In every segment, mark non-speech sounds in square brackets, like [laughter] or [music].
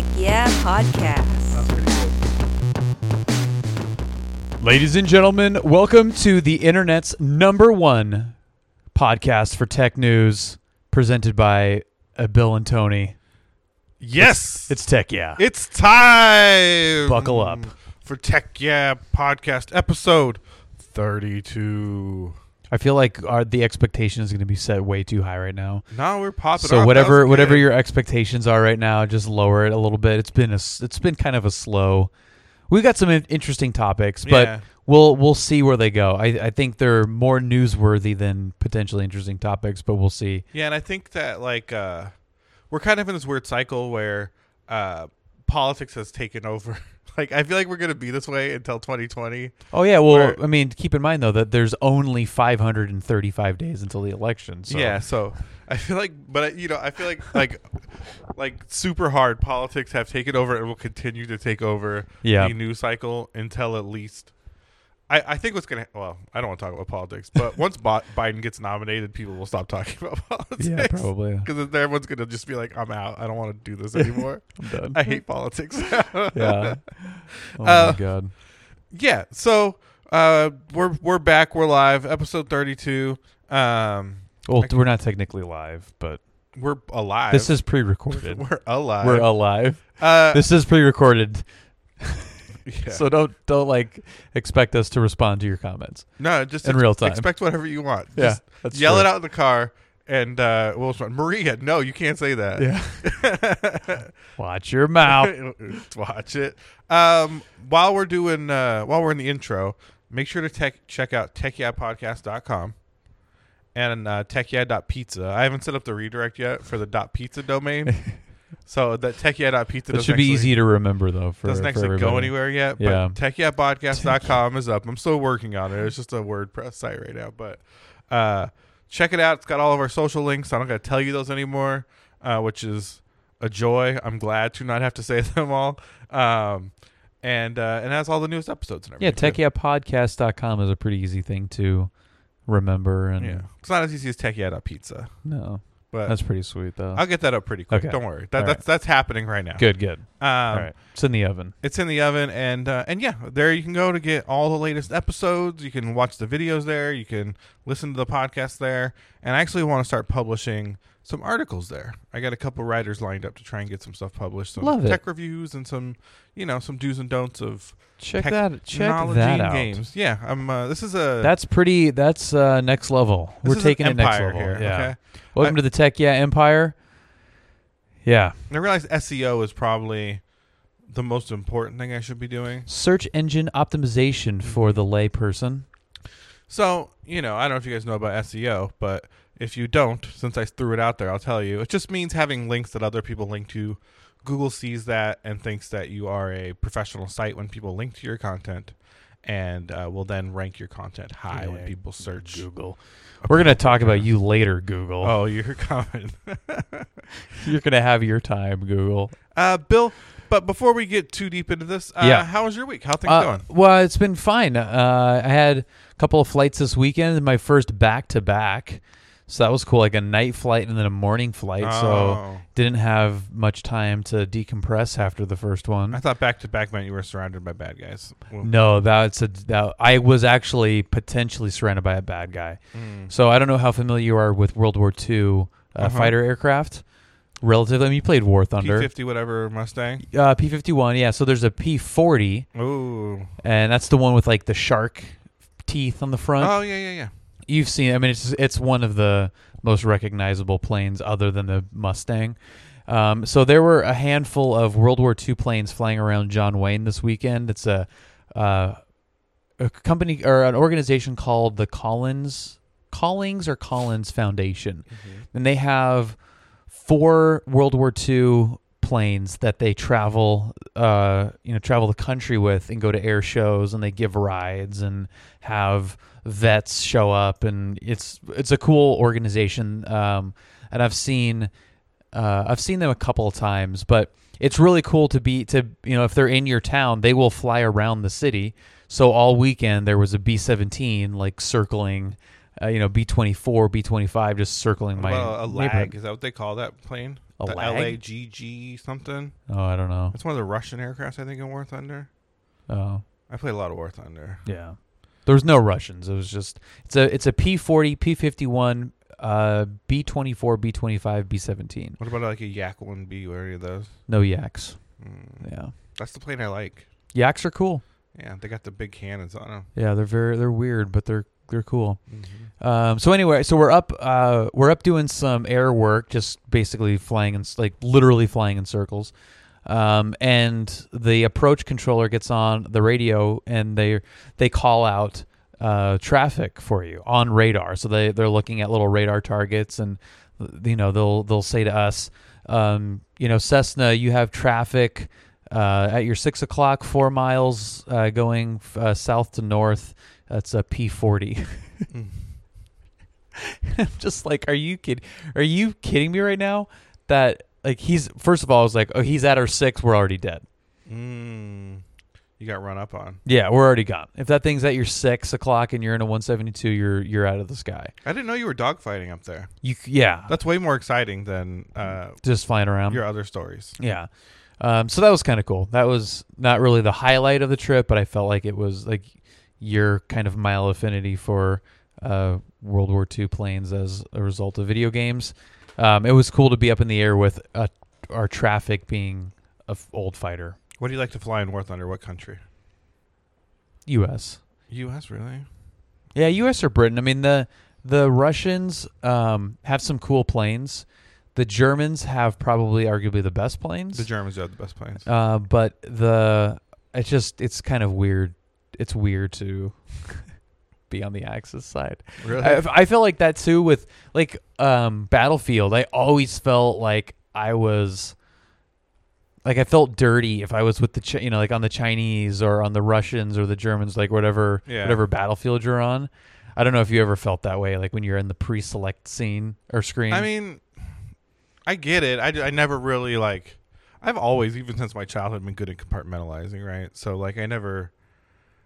Tech Yeah Podcast. Ladies and gentlemen, welcome to the internet's number one podcast for tech news, presented by uh, Bill and Tony. Yes, It's Tech Yeah. it's time. Buckle up. for Tech Yeah podcast episode thirty-two. I feel like our, the expectation is going to be set way too high right now. No, we're popping. So off. whatever whatever your expectations are right now, just lower it a little bit. It's been a it's been kind of a slow. We've got some interesting topics, but Yeah. we'll we'll see where they go. I I think they're more newsworthy than potentially interesting topics, but we'll see. Yeah, and I think that like uh, we're kind of in this weird cycle where uh, politics has taken over. [laughs] [laughs] like I feel like we're gonna be this way until 2020. Oh yeah, well, Where- I mean, keep in mind though that there's only 535 days until the election. So. Yeah, so I feel like, but you know, I feel like like like super hard politics have taken over and will continue to take over Yeah. the news cycle until at least. I, I think what's gonna well I don't want to talk about politics but once Bi- [laughs] Biden gets nominated people will stop talking about [laughs] politics Yeah, probably. because everyone's gonna just be like I'm out I don't want to do this [laughs] anymore I'm done. I hate politics yeah. Oh Uh, my god. yeah so uh we're we're back we're live episode 32 um Well, we're not technically live, but we're alive this is pre-recorded. we're alive we're alive. uh, This is pre-recorded, [laughs] yeah. so don't don't like expect us to respond to your comments. No, just In ex- real time. Expect whatever you want. Yeah, Just yell true. it out in the car, and uh, we'll respond. Maria, no, you can't say that. Yeah. [laughs] Watch your mouth. [laughs] Watch it. Um, while we're doing, uh, while we're in the intro, make sure to tech, check out techyeahpodcast.com and uh, techyeah.pizza. I haven't set up the redirect yet for the dot .pizza domain, so that techyeah.pizza That should be actually- easy to remember though. For doesn't for actually go anywhere yet. Yeah. But techyeahpodcast.com is up. I'm still working on it. It's just a WordPress site right now. But uh, check it out. It's got all of our social links. I don't got to tell you those anymore, uh, which is a joy. I'm glad to not have to [laughs] say them all. Um, and uh, and has all the newest episodes and Yeah, everything. too. techyeahpodcast.com is a pretty easy thing to remember and Yeah. It's not as easy as techyeah.pizza. no, But that's pretty sweet though. I'll get that up pretty quick. Okay. Don't worry. That, that's that's happening right now. good, good. Um, All right, it's in the oven. It's in the oven, and uh, and yeah, there you can go to get all the latest episodes. You can watch the videos there. You can listen to the podcast there. And I actually want to start publishing some articles there. I got a couple writers lined up to try and get some stuff published, some Love it. tech reviews, and some you know some do's and don'ts of Check that. Check that out. games. Yeah, I'm. Uh, this is a That's pretty. That's uh, next level. We're taking it next level. here. yeah. Okay, Welcome I- to the Tech Yeah Empire. Yeah. I realize SEO is probably the most important thing I should be doing. Search engine optimization for the layperson. So, you know, I don't know if you guys know about SEO, but if you don't, since I threw it out there, I'll tell you. It just means having links that other people link to. Google sees that and thinks that you are a professional site when people link to your content and uh, will then rank your content high when people search. Google. We're gonna talk about you later, Google. Oh, you're [laughs] coming. [laughs] You're gonna have your time, Google. uh, Bill, but before we get too deep into this, uh, Yeah. how was your week? How things Uh, going? well, it's been fine. Uh, I had a couple of flights this weekend. My first back to back, so that was cool. Like a night flight and then a morning flight. So Oh. didn't have much time to decompress after the first one. I thought back to back meant you were surrounded by bad guys. Well, No, that's a that, I was actually potentially surrounded by a bad guy. mm. So I don't know how familiar you are with World War II uh, Uh-huh. fighter aircraft. Relatively, I mean, you played War Thunder. P50, whatever Mustang. Uh, P fifty one, yeah. So there's a P forty, Ooh. and that's the one with like the shark teeth on the front. Oh, yeah, yeah, yeah. You've seen. I mean, it's it's one of the most recognizable planes other than the Mustang. Um, so there were a handful of World War II planes flying around John Wayne this weekend. It's a uh, a company or an organization called the Collins Collings or Collins Foundation, and they have four World War II planes that they travel, uh, you know, travel the country with and go to air shows and they give rides and have vets show up and it's it's a cool organization. Um, and I've seen uh, I've seen them a couple of times, but it's really cool to be to you know if they're in your town, they will fly around the city. So all weekend there was a B seventeen like circling, uh, you know B twenty four, B twenty five, just circling my well, a lag is that what they call that plane? A the lag? LAGG something. Oh, I don't know. It's one of the Russian aircrafts, I think, in War Thunder. Oh, I played a lot of War Thunder. yeah. There was no Russians. It was just it's a it's a P forty, P fifty one, uh, B twenty four, B twenty five, B seventeen. What about like a Yak 1B or any of those? No yaks. Mm, Yeah, That's the plane I like. yaks are cool. Yeah, they got the big cannons on them. Yeah, they're very they're weird, but they're they're cool. Mm-hmm. Um, so anyway, so we're up uh, we're up doing some air work, just basically flying in like literally flying in circles. Um, and the approach controller gets on the radio, and they they call out uh, traffic for you on radar. So they they're looking at little radar targets, and you know they'll they'll say to us, um, you know, Cessna, you have traffic uh, at your six o'clock, four miles uh, going uh, south to north. That's a P forty. [laughs] Mm. I'm just like, are you kidding? Are you kidding me right now? That like he's first of all, I was like, oh, he's at our six, we're already dead. Mm. You got run up on. Yeah, we're already gone. If that thing's at your six o'clock and you're in a 172, you're you're out of the sky. I didn't know you were dogfighting up there. You yeah, That's way more exciting than uh, just flying around. your other stories. Yeah. Um, so that was kind of cool. That was not really the highlight of the trip, but I felt like it was like your kind of mile affinity for uh, World War II planes as a result of video games. Um, it was cool to be up in the air with uh, our traffic being a f- old fighter. What do you like to fly in War Thunder? What country? U.S. U.S. Really? Yeah, U.S. or Britain. I mean the the Russians um, have some cool planes. The Germans have probably arguably the best planes. The Germans have the best planes. Uh, but the it's just it's kind of weird. It's weird to [laughs] be on the Axis side. really? I, I feel like that too with like um, Battlefield. I always felt like I was like I felt dirty if I was with the Ch- you know like on the Chinese or on the Russians or the Germans like whatever Yeah. whatever battlefield you're on. I don't know if you ever felt that way like when you're in the pre-select scene or screen. I mean, I get it. I, I never really like. I've always, even since my childhood, been good at compartmentalizing, right? So like, I never,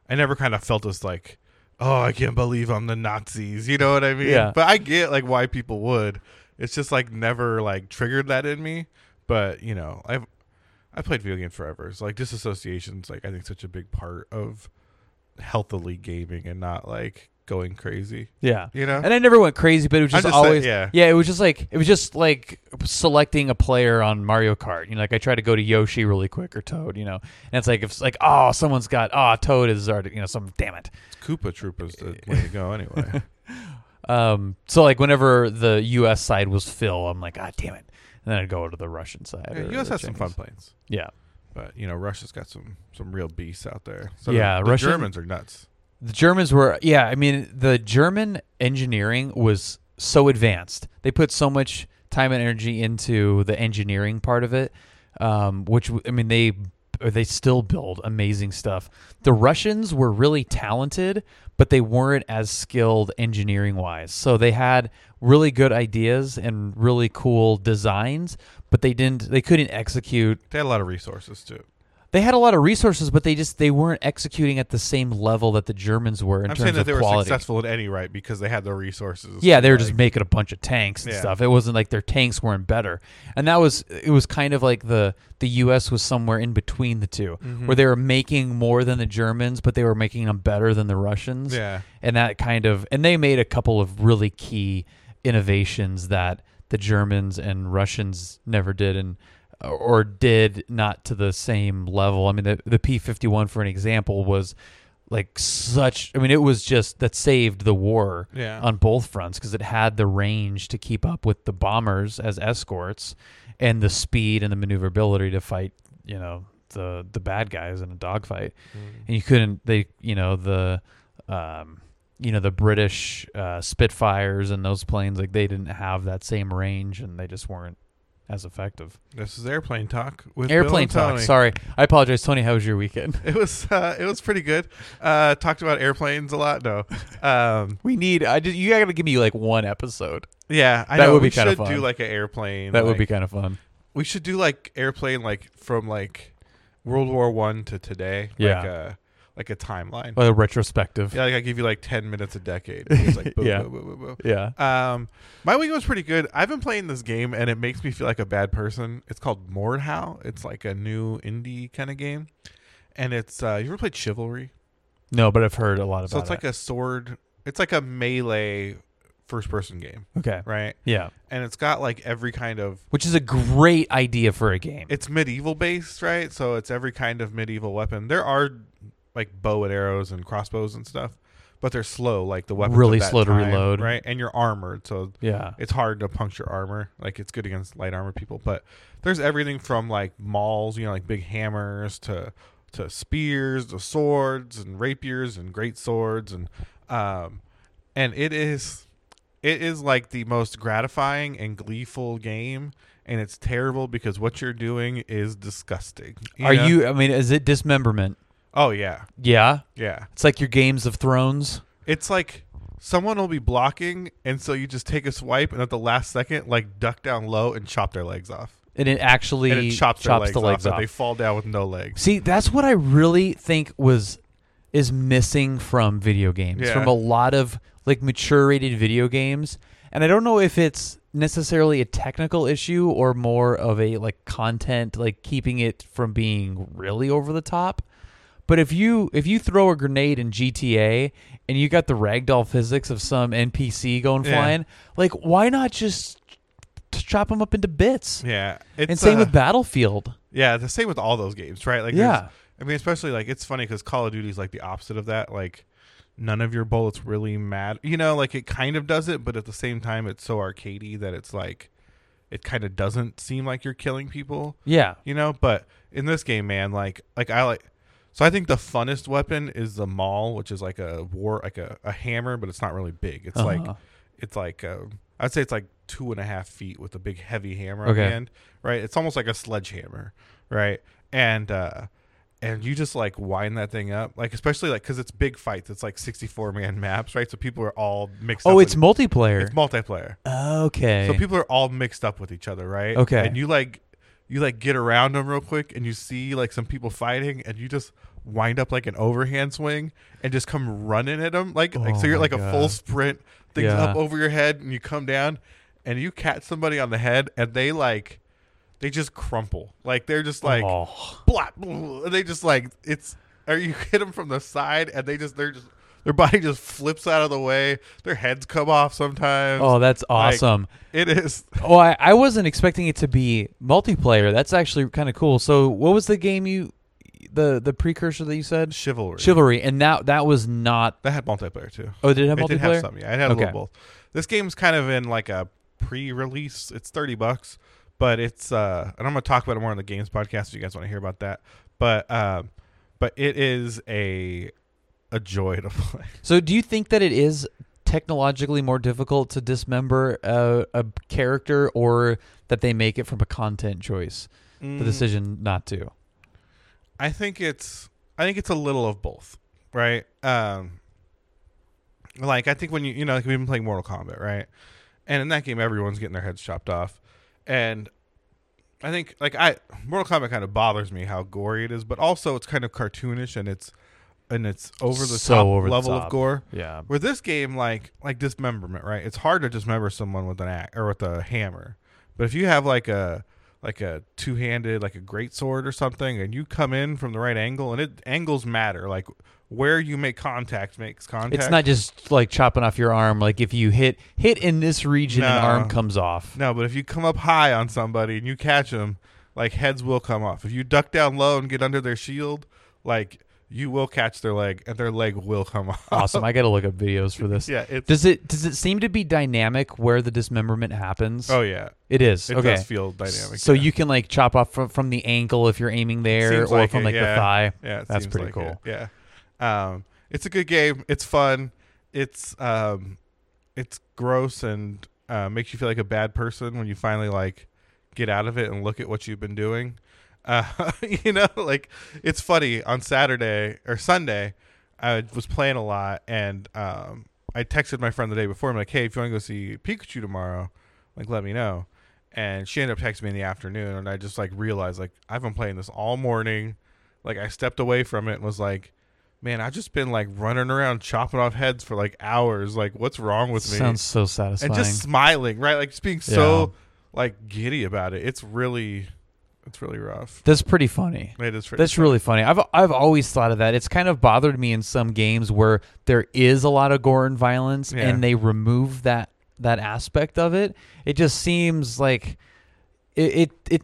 I never kind of felt as like, oh, I can't believe I'm the Nazis. You know what I mean? Yeah. But I get like why people would. It's just like never like triggered that in me. But you know, I've I played video games forever. So like disassociation's like I think such a big part of healthily gaming and not like going crazy. yeah. You know? And I never went crazy, but it was just, just saying- always yeah. Yeah, it was just like it was just like selecting a player on Mario Kart. You know, like I try to go to Yoshi really quick or Toad. You know, and it's like if it's like oh someone's got oh Toad is already you know some damn it. It's Koopa Troopa's the way to go anyway. [laughs] Um, so like whenever the U.S. side was Phil, I'm like ah damn it, and then I'd go to the Russian side. Yeah, U.S. has some fun planes, Yeah, but you know Russia's got some some real beasts out there. So Yeah, the, the Russian- Germans are nuts. The Germans were yeah. I mean the German engineering was so advanced. They put so much time and energy into the engineering part of it, um, which I mean they they still build amazing stuff. The Russians were really talented, but they weren't as skilled engineering wise. So they had really good ideas and really cool designs, but they didn't they couldn't execute They had a lot of resources too. They had a lot of resources, but they just they weren't executing at the same level that the Germans were in I'm terms saying that of they were quality. successful in any right because they had the resources. Yeah, they were Like, just making a bunch of tanks and Yeah. stuff. It wasn't like their tanks weren't better, and that was it was kind of like the the U.S. was somewhere in between the 2 Mhm. where they were making more than the Germans, but they were making them better than the Russians. Yeah, and that kind of and they made a couple of really key innovations that the Germans and Russians never did and or did not to the same level. I mean the the P51 for an example was like such I mean it was just that saved the war yeah. on both fronts because it had the range to keep up with the bombers as escorts and the speed and the maneuverability to fight, you know, the the bad guys in a dogfight Mm. and you couldn't they you know the um you know the british uh spitfires and those planes like they didn't have that same range and they just weren't as effective This is airplane talk with airplane talk Tony. sorry i apologize tony how was your weekend [laughs] It was uh, it was pretty good. Uh, talked about airplanes a lot. No, [laughs] um, we need i just you gotta give me like one episode yeah, I That know. would be should do fun. like an airplane. that would be kind of fun We should do like airplane like from like World War One to today. Yeah. Like, uh, like a timeline. a retrospective. Yeah, like I give you like ten minutes a decade. [laughs] It's like boom, Yeah. boom, boom, boom, boom. Yeah. Um, my week was pretty good. I've been playing this game and it makes me feel like a bad person. It's called Mordhau. It's like a new indie kind of game, and it's uh, you ever played Chivalry? No, but I've heard a lot about it. So it's it. like a sword. It's like a melee first person game, okay. right? Yeah. And it's got like every kind of. Which is a great idea for a game. It's medieval based, right? So it's every kind of medieval weapon. There are like bow and arrows and crossbows and stuff, but they're slow. Like the weapons, of Really slow to reload. right? And you're armored, so yeah. it's hard to puncture armor. Like it's good against light armor people, but there's everything from like mauls, you know, like big hammers to to spears, to swords and rapiers and great swords and um and it is it is like the most gratifying and gleeful game and it's terrible because what you're doing is disgusting. Are know? you? I mean, is it dismemberment? Oh yeah. Yeah. Yeah. It's like your Games of Thrones. It's like someone will be blocking and so you just take a swipe and at the last second like duck down low and chop their legs off. And it actually and it chops, their legs the legs off, off. and they fall down with no legs. See, that's what I really think was is missing from video games, Yeah. from a lot of like mature rated video games. And I don't know if it's necessarily a technical issue or more of a like content, like keeping it from being really over the top. But if you if you throw a grenade in GTA and you got the ragdoll physics of some NPC going Yeah. flying, like why not just chop them up into bits? Yeah, it's, and same uh, with Battlefield. yeah, the same with all those games, right? Like, Yeah. I mean, especially like it's funny because Call of Duty is like the opposite of that. Like, none of your bullets really matter. You know, like it kind of does it, but at the same time, it's so arcadey that it's like it kind of doesn't seem like you're killing people. Yeah. You know, but in this game, man, like, like I like. So I think the funnest weapon is the maul, which is like a war, like a, a hammer, but it's not really big. It's like Uh-huh. it's like um, I'd say it's like two and a half feet with a big heavy hammer on the Okay. end, right? It's almost like a sledgehammer, right? And uh, and you just like wind that thing up, like especially like because it's big fights. It's like sixty four man [laughs] maps, right? So people are all mixed. Oh, up it's with, multiplayer. it's multiplayer. okay. So people are all mixed up with each other, right? Okay. And you like you like get around them real quick, and you see like some people fighting, and you just wind up like an overhand swing and just come running at them, like like Oh so you're my like a full sprint, things Yeah. up over your head, and you come down, and you catch somebody on the head, and they like they just crumple, like they're just like oh. blah, blah, they just like it's or you [laughs] hit them from the side, and they just they're just their body just flips out of the way, their heads come off sometimes. oh, that's Like, awesome. It is [laughs] oh, I, I wasn't expecting it to be multiplayer. That's actually kind of cool. So, what was the game you, the the precursor that you said? chivalry. Chivalry, and that that was not. That had multiplayer too. Oh, did it have it multiplayer? did have some. Yeah, it had a Okay. little both. This game's kind of in like a pre-release. It's thirty bucks, but it's uh, and I'm gonna talk about it more on the games podcast if you guys want to hear about that. But um, but it is a a joy to play. So, do you think that it is technologically more difficult to dismember a, a character, or that they make it from a content choice, Mm. the decision not to? I think it's I think it's a little of both, right? Um, like I think when you you know like we've been playing Mortal Kombat, right? And in that game, everyone's getting their heads chopped off, and I think like I Mortal Kombat kind of bothers me how gory it is, but also it's kind of cartoonish and it's and it's over the So top over the level of gore. Yeah. Where this game, like like dismemberment, right? It's hard to dismember someone with an axe or with a hammer, but if you have like a like a two handed, like a great sword or something, and you come in from the right angle, and it angles matter, like where you make contact makes contact. It's not just like chopping off your arm. Like if you hit hit in this region, an No. arm comes off. no, but if you come up high on somebody and you catch them, like heads will come off. If you duck down low and get under their shield, like you will catch their leg, and their leg will come [laughs] off. Awesome. I got to look up videos for this. [laughs] yeah, it's Does it does it seem to be dynamic where the dismemberment happens? oh yeah, it is. it okay. does feel dynamic. so yeah. you can like chop off from, from the ankle if you're aiming there, or like from it, like yeah. the thigh. Yeah, it That's pretty like cool. it, Yeah, um, it's a good game. It's fun. It's um, it's gross and uh, makes you feel like a bad person when you finally like get out of it and look at what you've been doing. Uh, [laughs] you know, like it's funny on Saturday or Sunday. I was playing a lot and um, I texted my friend the day before. I'm like, hey, if you want to go see Pikachu tomorrow, like let me know. And she ended up texting me in the afternoon, and I just like realized like I've been playing this all morning. Like I stepped away from it and was like, man, I've just been like running around chopping off heads for like hours. Like, what's wrong with me? Sounds so satisfying. and just smiling, right? Like just being so like giddy about it. It's really, it's really rough. That's pretty funny. It is. pretty That's funny. really funny. I've I've always thought of that. It's kind of bothered me in some games where there is a lot of gore and violence, Yeah. and they remove that that aspect of it. It just seems like it, it it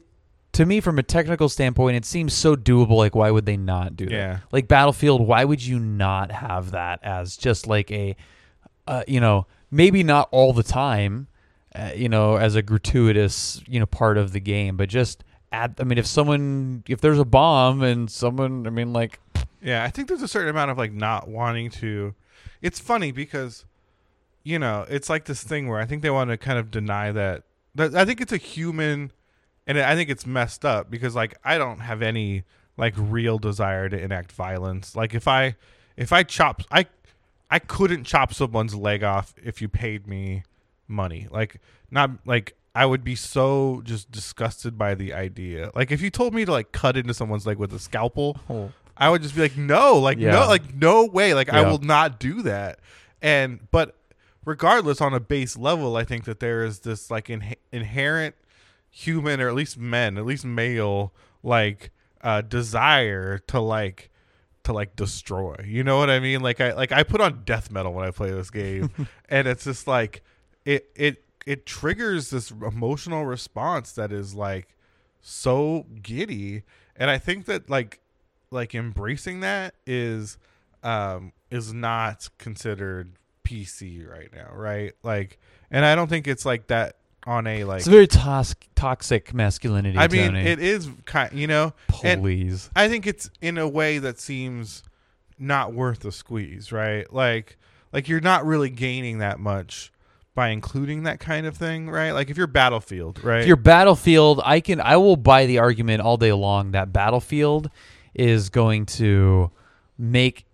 to me from a technical standpoint, it seems so doable. Like, why would they not do that? Yeah. Like Battlefield, why would you not have that as just like a, uh, you know, maybe not all the time, uh, you know, as a gratuitous, you know, part of the game, but just I mean, if someone, if there's a bomb and someone, I mean, like, Yeah, I think there's a certain amount of like not wanting to. It's funny because, you know, it's like this thing where I think they want to kind of deny that. that I think it's a human, and I think it's messed up because like I don't have any like real desire to enact violence. Like if I, if I chop, I, I couldn't chop someone's leg off if you paid me money. Like not like I would be so just disgusted by the idea. Like if you told me to like cut into someone's leg with a scalpel. I would just be like, no, like Yeah. no, like no way, like I will not do that. And but regardless, on a base level, I think that there is this like in, inherent human, or at least men, at least male, like uh, desire to like to like destroy. You know what I mean? Like I like I put on death metal when I play this game, [laughs] and it's just like it it it triggers this emotional response that is like so giddy and i think that like like embracing that is um is not considered pc right now right like and i don't think it's like that on a like it's a very tos- toxic masculinity. i mean Tony. it is kind you know and please. i think it's in a way that seems not worth the squeeze right like like you're not really gaining that much by including that kind of thing right like if you're battlefield right If your battlefield, I can, I will buy the argument all day long that battlefield is going to make,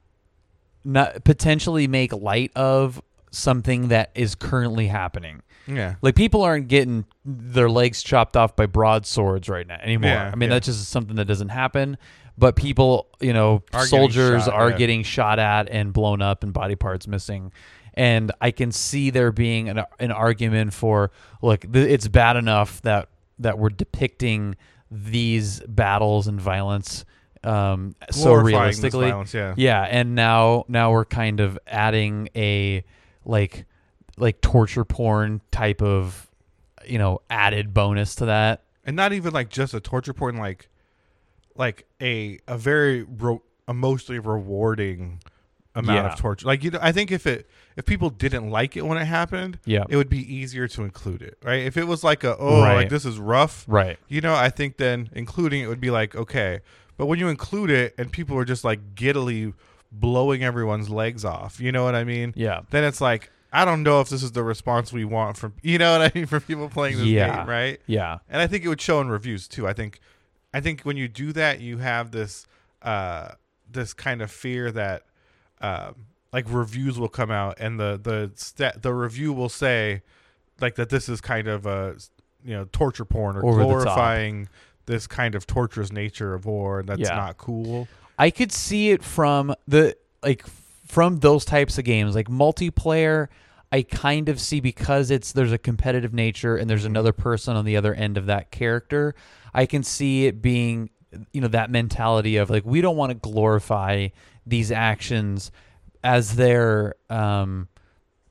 not potentially make light of something that is currently happening. yeah Like people aren't getting their legs chopped off by broadswords right now anymore. Yeah, I mean, yeah. that's just something that doesn't happen. But people, you know, Are getting soldiers shot, are getting shot at and blown up and body parts missing. And I can see there being an, an argument for look, th- it's bad enough that that we're depicting these battles and violence um, so realistically. violence, yeah. Yeah, and now now we're kind of adding a like like torture porn type of you know added bonus to that. and not even like just a torture porn like like a a very ro- emotionally rewarding amount Yeah. of torture like you know i think if it if people didn't like it when it happened Yeah. it would be easier to include it right if it was like a oh Right. like this is rough Right. you know i think then including it would be like okay but when you include it and people are just like giddily blowing everyone's legs off you know what i mean Yeah. then it's like i don't know if this is the response we want from [laughs] you know what i mean from people playing this Yeah. game right Yeah. and I think it would show in reviews too. I think, I think when you do that, you have this, uh, this kind of fear that, um, like reviews will come out and the the stat the review will say, like that this is kind of a, you know, torture porn or Over glorifying this kind of torturous nature of war, and that's Yeah. not cool. I could see it from the like from those types of games, like multiplayer. I kind of see because it's there's a competitive nature and there's another person on the other end of that character. I can see it being you know that mentality of like we don't want to glorify these actions as they're um,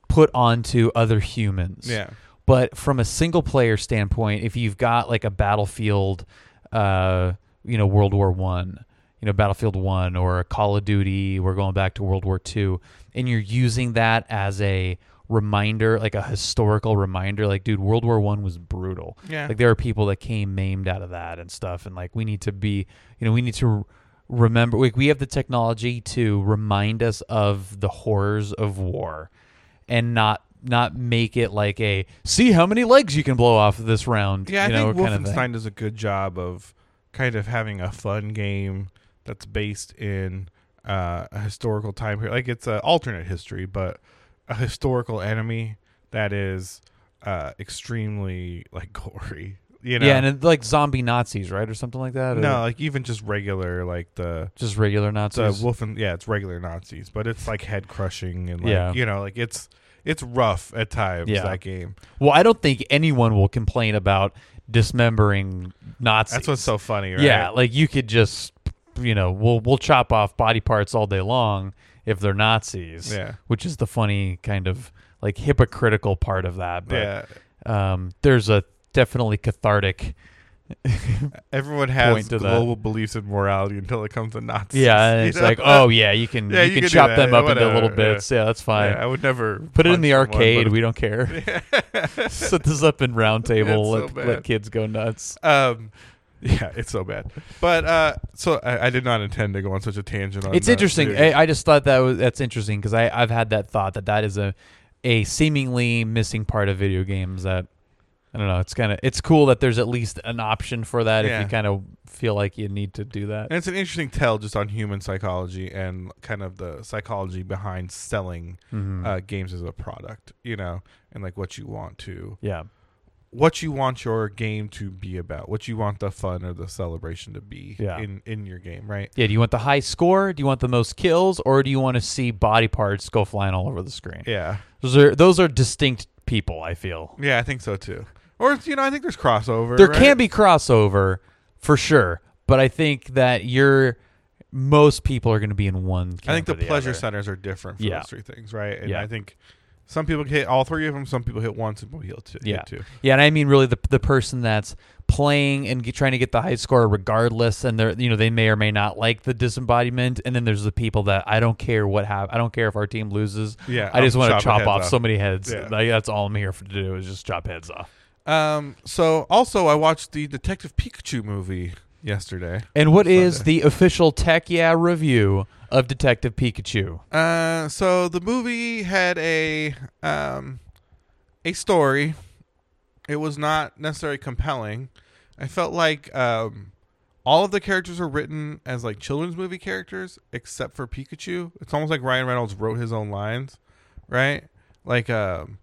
put onto other humans. Yeah. But from a single player standpoint, if you've got like a battlefield, uh, you know, World War One, you know, Battlefield One, or a Call of Duty, we're going back to World War Two, and you're using that as a reminder, like a historical reminder, like, dude, World War One was brutal. Yeah. Like there are people that came maimed out of that and stuff, and like we need to be, you know, we need to remember. Like we have the technology to remind us of the horrors of war, and not not make it like a see how many legs you can blow off this round. Yeah, I you know, think kind of. Wolfenstein does a good job of kind of having a fun game that's based in uh, a historical time period. Like it's an alternate history, but a historical enemy that is uh, extremely like gory. You know, Yeah, and it, like zombie Nazis, right, or something like that. or no, like even just regular, like the just regular the Nazis. Wolfen. Yeah, it's regular Nazis, but it's like head crushing and like Yeah. you know, like it's it's rough at times. Yeah. that game. well, I don't think anyone will complain about dismembering Nazis. That's what's so funny, right? Yeah, like you could just, you know, we'll we'll chop off body parts all day long if they're Nazis. Yeah. which is the funny kind of like hypocritical part of that. But yeah. um, there's a definitely cathartic. [laughs] Everyone has to that. global beliefs in morality until it comes to Nazis. Yeah, [laughs] it's know? like, oh yeah, you can Yeah, you, you can can chop them up into little whatever, yeah. bits. Yeah, that's fine. Yeah, I would never Put it in the arcade. we don't care. [laughs] Set this up in round table. It's so let, let kids go nuts. Um, yeah, it's so bad. But uh, so I, I did not intend to go on such a tangent. on It's interesting. I, I just thought that was that's interesting because I I've had that thought that that is a a seemingly missing part of video games that I don't know. It's kind of it's cool that there's at least an option for that if you kind of feel like you need to do that. And it's an interesting tell just on human psychology and kind of the psychology behind selling Mhm. uh, games as a product, you know, and like what you want to, yeah. what you want your game to be about, what you want the fun or the celebration to be Yeah. in in your game, right? Yeah, do you want the high score? Do you want the most kills, or do you want to see body parts go flying all over the screen? Yeah, Those are those are distinct people. I feel yeah, I think so too. Or you know, I think there's crossover. there right? can be crossover for sure, but I think that you're most people are going to be in one. I think the or pleasure other. centers are different for Yeah. those three things, right? And Yeah. I think some people hit all three of them. Some people hit one. Some people hit two. Yeah. Hit two. Yeah, and I mean really the the person that's playing and get, trying to get the high score regardless, and they're you know they may or may not like the disembodiment, and then there's the people that I don't care what have I don't care if our team loses. Yeah, I just want to chop heads off so many heads. Yeah. Like, that's all I'm here for to do is just chop heads off. Um. So also, I watched the Detective Pikachu movie yesterday. And what is Sunday. the official Tech Yeah review of Detective Pikachu? Uh. So the movie had a um a story. It was not necessarily compelling. I felt like um all of the characters were written as like children's movie characters except for Pikachu. It's almost like Ryan Reynolds wrote his own lines, right? Like um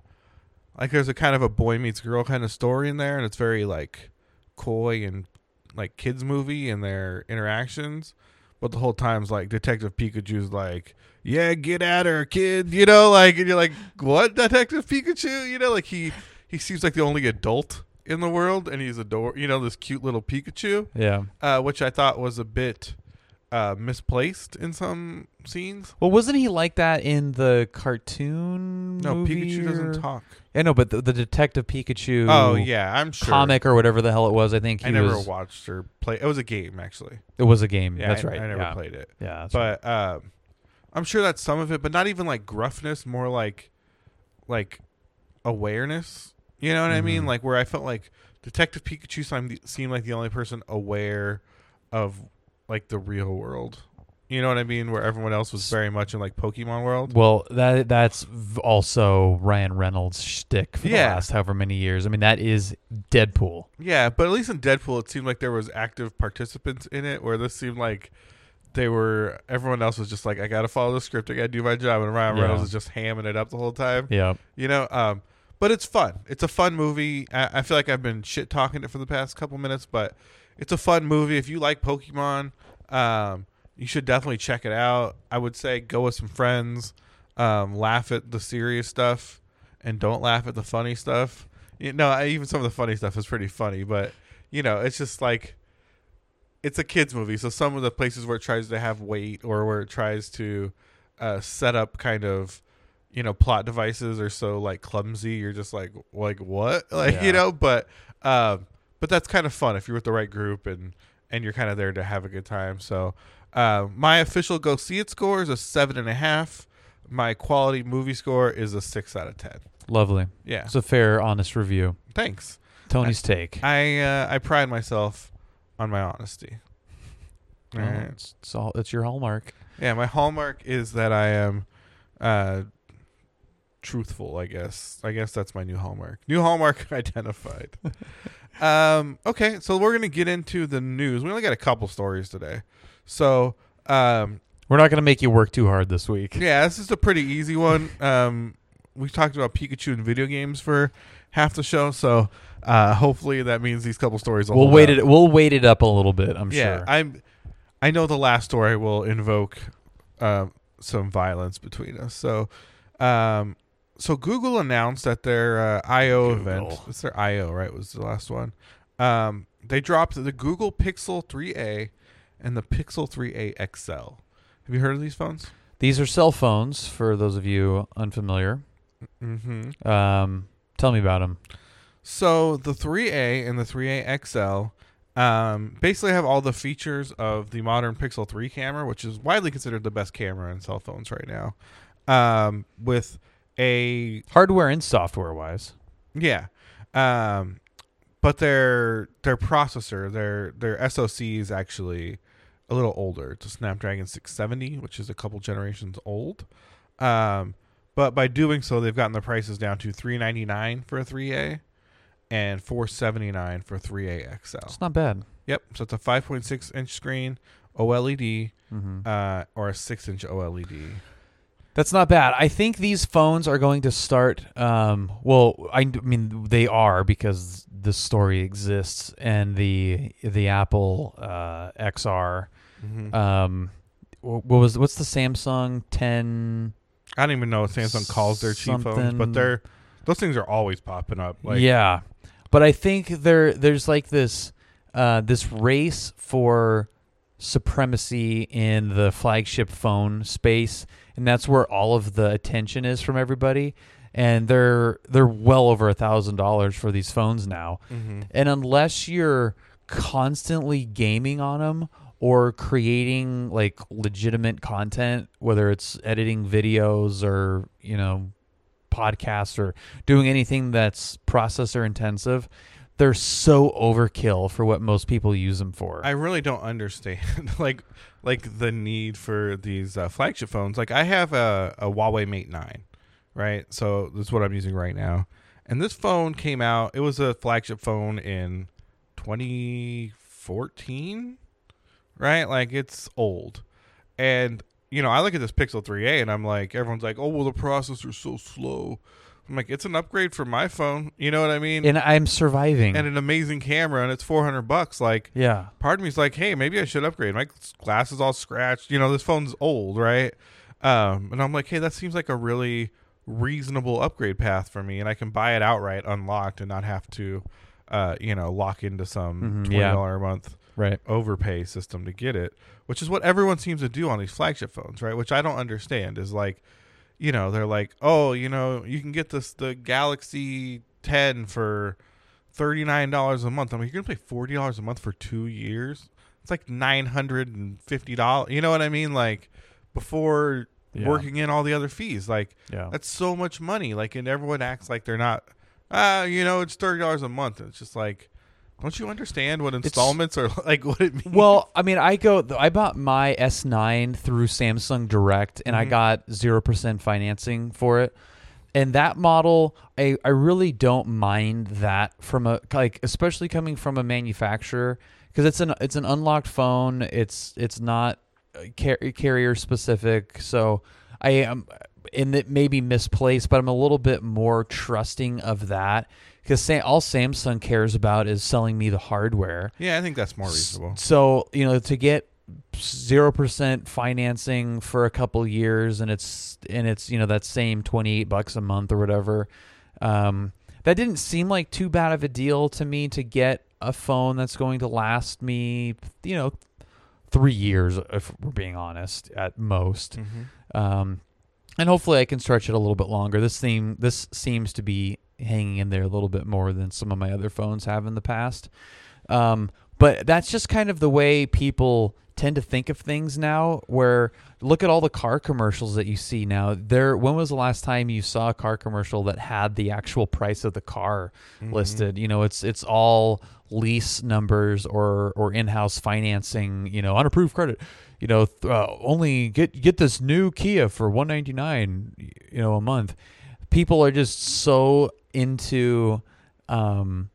like there's a kind of a boy meets girl kind of story in there and it's very like coy and like kids movie and their interactions. But the whole time's like detective pikachu's like yeah get at her kid you know like and you're like what detective pikachu? You know like he he seems like the only adult in the world and he's a adore you know this cute little pikachu. Yeah. uh, which i thought was a bit uh, misplaced in some scenes Well, wasn't he like that in the cartoon? no movie pikachu doesn't talk I know, but the, the Detective Pikachu. oh yeah i'm sure comic or whatever the hell it was. I think he i never was. watched or play it was a game actually It was a game. yeah that's I, right. i never yeah. played it Yeah, that's right. but um, I'm sure that's some of it, but not even like gruffness, more like like awareness. You know what I mean? Mhm. Like where I felt like Detective Pikachu seemed, seemed like the only person aware of like the real world. You know what I mean? Where everyone else was very much in like Pokemon world. Well, that that's also Ryan Reynolds' shtick for the Yeah. last however many years. I mean, that is Deadpool. Yeah, but at least in Deadpool, it seemed like there was active participants in it. Where this seemed like they were everyone else was just like, I gotta follow the script, I gotta do my job, and Ryan Yeah. Reynolds is just hamming it up the whole time. Yeah, you know um but it's fun it's a fun movie I, I feel like i've been shit talking it for the past couple minutes but it's a fun movie. If you like pokemon um you should definitely check it out. I would say go with some friends um laugh at the serious stuff and don't laugh at the funny stuff. You know even some of the funny stuff is pretty funny but you know it's just like it's a kids movie. So some of the places where it tries to have weight or where it tries to uh, set up kind of you know plot devices are so like clumsy. You're just like like what? [laughs] Like Yeah. you know but um but that's kind of fun if you're with the right group and and you're kind of there to have a good time so uh, my official go see it score is a seven and a half my quality movie score is a six out of ten lovely. yeah It's a fair, honest review. thanks Tony's take. i uh, i pride myself on my honesty Oh, All right. it's, it's all it's your hallmark. Yeah, my hallmark is that I am uh truthful, I guess. I guess that's my new hallmark. New hallmark [laughs] identified. [laughs] um okay, so we're to get into the news. We only got a couple stories today. So, um We're not to make you work too hard this week. yeah, this is a pretty easy one. Um we've talked about Pikachu and video games for half the show, so Uh, hopefully that means these couple stories. Will We'll wait up. it. We'll wait it up a little bit. I'm yeah, sure. I'm. I know the last story will invoke um, some violence between us. So, um, so Google announced at their uh, I/O event. Google. It's their I/O, right? Was the last one. Um, they dropped the Google Pixel 3a and the Pixel 3a XL. Have you heard of these phones? These are cell phones for those of you unfamiliar. Mm-hmm. Um, tell me about them. So the 3A and the 3A XL um, basically have all the features of the modern Pixel 3 camera, which is widely considered the best camera in cell phones right now. Um, with a Hardware and software wise. yeah, um, but their their processor, their their SoC is actually a little older. It's a Snapdragon 670, which is a couple generations old. Um, but by doing so, they've gotten the prices down to 399 for a 3A and 479 for 3A XL. It's not bad. Yep. So it's a 5.6 inch screen, OLED, hmm uh, or a 6 inch OLED. That's not bad. I think these phones are going to start. Um, well, I mean they are because the story exists, and the the Apple uh, XR. Mm-hmm. Um, what was what's the Samsung 10? I don't even know what Samsung calls their cheap phones, but they're those things are always popping up. Like, yeah, but I think there there's like this uh, this race for supremacy in the flagship phone space, and that's where all of the attention is from everybody. And they're they're well over a thousand dollars for these phones now. Mhm. And unless you're constantly gaming on them or creating like legitimate content, whether it's editing videos or, you know, podcasts or doing anything that's processor intensive, they're so overkill for what most people use them for. I really don't understand [laughs] like like the need for these uh, flagship phones. Like I have a, a Huawei Mate 9, right? So this is what I'm using right now. And this phone came out, it was a flagship phone in 2014, right? Like it's old. And you know, I look at this Pixel 3a and I'm like everyone's like, "Oh, well the processor's so slow." I'm like, "It's an upgrade from my phone." You know what I mean? and I'm surviving. and an amazing camera and it's 400 bucks like yeah. part of me is like, hey, maybe I should upgrade. My glass is all scratched. You know, this phone's old, right? Um, and I'm like, hey, that seems like a really reasonable upgrade path for me, and I can buy it outright, unlocked, and not have to, uh, you know, lock into some Mhm, twenty yeah. a month Right. overpay system to get it, which is what everyone seems to do on these flagship phones, right? Which I don't understand. Is like, you know, they're like, oh, you know, you can get this the Galaxy 10 for thirty nine dollars a month. I'm like, you're gonna pay forty dollars a month for two years. It's like nine hundred and fifty dollars. You know what I mean? Like before Yeah. working in all the other fees. Like Yeah. that's so much money. Like, and everyone acts like they're not. Ah, you know, it's thirty dollars a month. It's just like, don't you understand what installments are [laughs] like? What it means? Well, I mean, I go. I bought my S9 through Samsung Direct, and I Mhm. got zero percent financing for it. And that model, I I really don't mind that from a like, especially coming from a manufacturer, because it's an it's an unlocked phone. It's it's not uh, car- carrier specific, so I am. And it may be misplaced, but I'm a little bit more trusting of that because all Samsung cares about is selling me the hardware. yeah, I think that's more reasonable. So you know to get zero percent financing for a couple years, and it's and it's you know that same twenty eight bucks a month or whatever. Um, that didn't seem like too bad of a deal to me to get a phone that's going to last me, you know, three years if we're being honest at most. Mm-hmm. Um, and hopefully I can stretch it a little bit longer. This theme this seems to be hanging in there a little bit more than some of my other phones have in the past. Um, but that's just kind of the way people tend to think of things now where look at all the car commercials that you see now there when was the last time you saw a car commercial that had the actual price of the car Mm-hmm. listed you know it's it's all lease numbers or or in-house financing you know unapproved credit you know uh, only get get this new Kia for 199 you know a month people are just so into um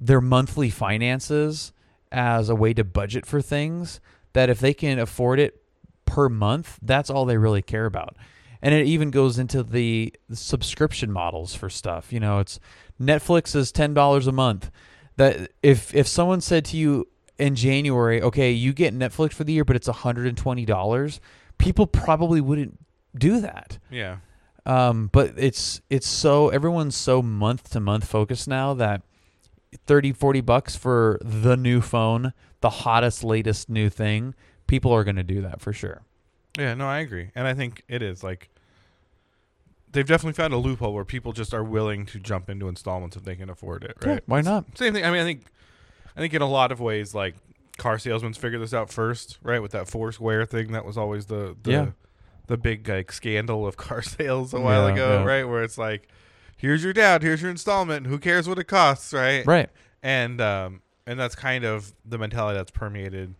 their monthly finances as a way to budget for things that if they can afford it per month that's all they really care about and it even goes into the, the subscription models for stuff. You know, it's Netflix is ten dollars a month. That if if someone said to you in January, okay, you get Netflix for the year, but it's hundred and twenty dollars, people probably wouldn't do that. Yeah. Um, but it's it's so everyone's so month to month focused now that 30 40 bucks for the new phone, the hottest latest new thing, people are going to do that for sure. Yeah, no, I agree. And I think it is like they've definitely found a loophole where people just are willing to jump into installments if they can afford it, right? why not? Same thing. I mean, I think I think in a lot of ways like car salesmen figured this out first, right? With that Foursquare thing that was always the the Yeah. the big like scandal of [laughs] car sales a while Yeah, ago, yeah. right? Where it's like here's your down, here's your installment, who cares what it costs, right? Right. And um and that's kind of the mentality that's permeated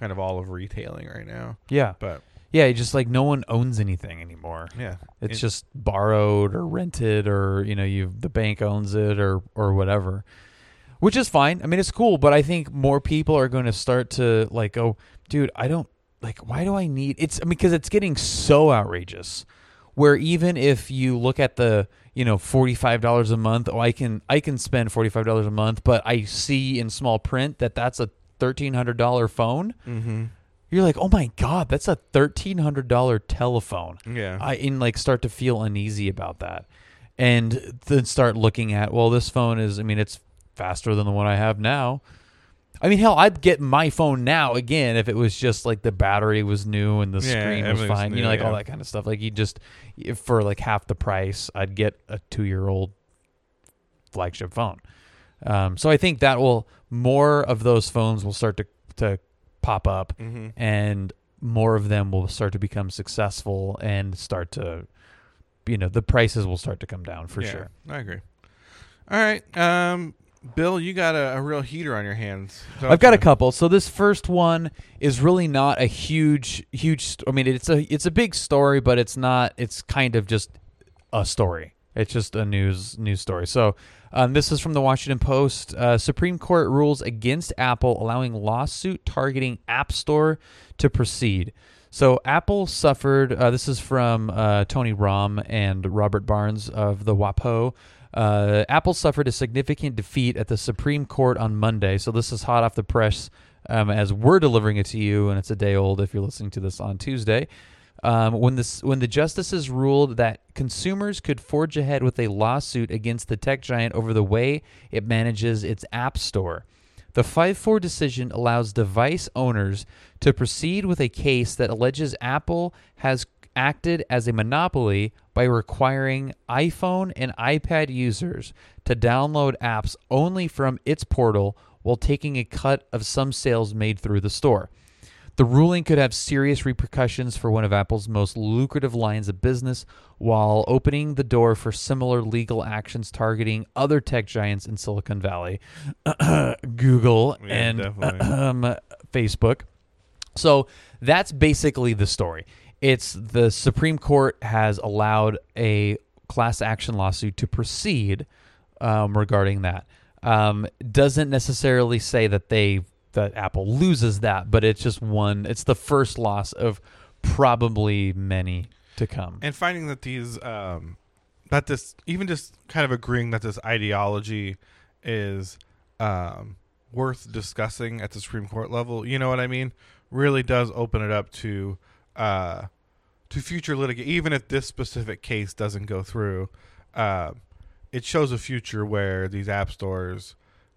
kind of all of retailing right now. Yeah. But Yeah, just like no one owns anything anymore. yeah. It's It- just borrowed or rented or you know you the bank owns it or or whatever, which is fine. I mean it's cool, but I think more people are going to start to like oh, dude, I don't like why do I need it's I mean because it's getting so outrageous. Where even if you look at the you know forty five dollars a month, oh I can I can spend forty five dollars a month, but I see in small print that that's a thirteen hundred dollar phone. Mhm. You're like, oh my god, that's a thirteen hundred dollar telephone. Yeah. I and like start to feel uneasy about that, and then start looking at well, this phone is. I mean, it's faster than the one I have now. I mean, hell, I'd get my phone now again if it was just like the battery was new and the Yeah, screen was fine. you know, like all that kind of stuff. Like you just for like half the price, I'd get a two year old flagship phone. Um, so I think that will more of those phones will start to to pop up mm-hmm. and more of them will start to become successful and start to you know the prices will start to come down for Yeah, sure I agree. All right. Um Bill, you got a, a real heater on your hands. i've got a couple. So this first one is really not a huge huge st- i mean it's a it's a big story but it's not it's kind of just a story. It's just a news news story. So um, this is from the washington post. Uh, supreme court rules against apple allowing lawsuit targeting app store to proceed. So apple suffered uh, this is from uh, tony romm and robert barnes of the wapo uh, Apple suffered a significant defeat at the Supreme Court on Monday. So this is hot off the press um, as we're delivering it to you, and it's a day old if you're listening to this on Tuesday. Um, when this when the justices ruled that consumers could forge ahead with a lawsuit against the tech giant over the way it manages its app store. The 5 4 decision allows device owners to proceed with a case that alleges Apple has acted as a monopoly by requiring iPhone and iPad users to download apps only from its portal while taking a cut of some sales made through the store. The ruling could have serious repercussions for one of Apple's most lucrative lines of business while opening the door for similar legal actions targeting other tech giants in Silicon Valley, [coughs] Google, Yeah, and [coughs] um, Facebook. So that's basically the story. It's the Supreme Court has allowed a class action lawsuit to proceed um, regarding that. Um, doesn't necessarily say that they that Apple loses that, but it's just one. It's the first loss of probably many to come. and finding that these um that this even just kind of agreeing that this ideology is um worth discussing at the Supreme Court level, you know what I mean? Really does open it up to uh to future litigation even if this specific case doesn't go through. Uh, it shows a future where these app stores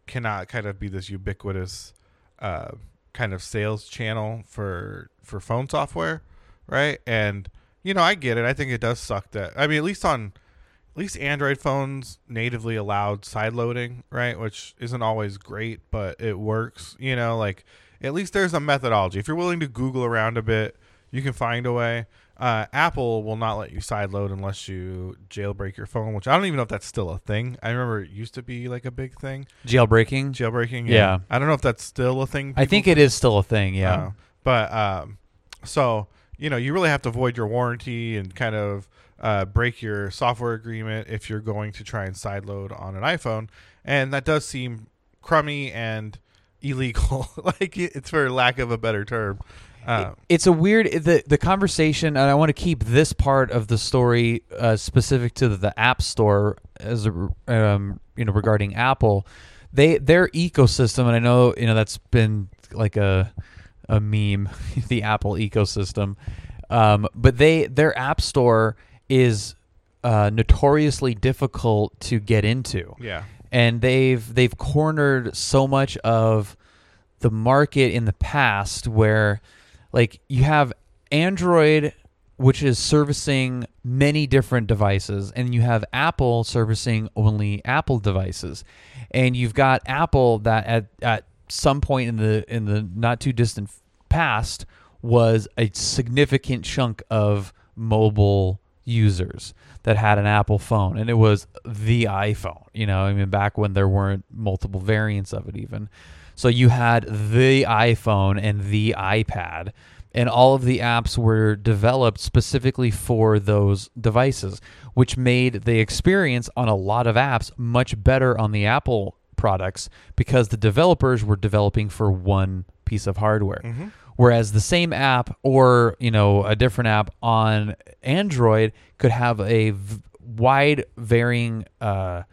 cannot kind of be this ubiquitous uh, kind of sales channel for for phone software, right? And you know, I get it. I think it does suck that. I mean, at least on at least Android phones natively allowed side loading, right? Which isn't always great, but it works. You know, like at least there's a methodology. If you're willing to Google around a bit, you can find a way. Uh, Apple will not let you sideload unless you jailbreak your phone, which I don't even know if that's still a thing. I remember it used to be like a big thing. Jailbreaking. Jailbreaking, Yeah. I don't know if that's still a thing. I think it is still a thing. Yeah. uh, but um, so you know, you really have to void your warranty and kind of uh, break your software agreement if you're going to try and sideload on an iPhone, and that does seem crummy and illegal. [laughs] like it's for lack of a better term. Uh, it's a weird the the conversation, and I want to keep this part of the story uh, specific to the App Store as a, um, you know regarding Apple. They their ecosystem, and I know you know that's been like a a meme, [laughs] the Apple ecosystem. Um, but they their App Store is uh, notoriously difficult to get into yeah. and they've they've cornered so much of the market in the past where like you have Android which is servicing many different devices and you have Apple servicing only Apple devices and you've got Apple that at at some point in the in the not too distant past was a significant chunk of mobile users that had an Apple phone, and it was the iPhone. You know, I mean, back when there weren't multiple variants of it, even. So you had the iPhone and the iPad, and all of the apps were developed specifically for those devices, which made the experience on a lot of apps much better on the Apple products because the developers were developing for one piece of hardware. Whereas the same app or you know a different app on Android could have a v- wide varying uh,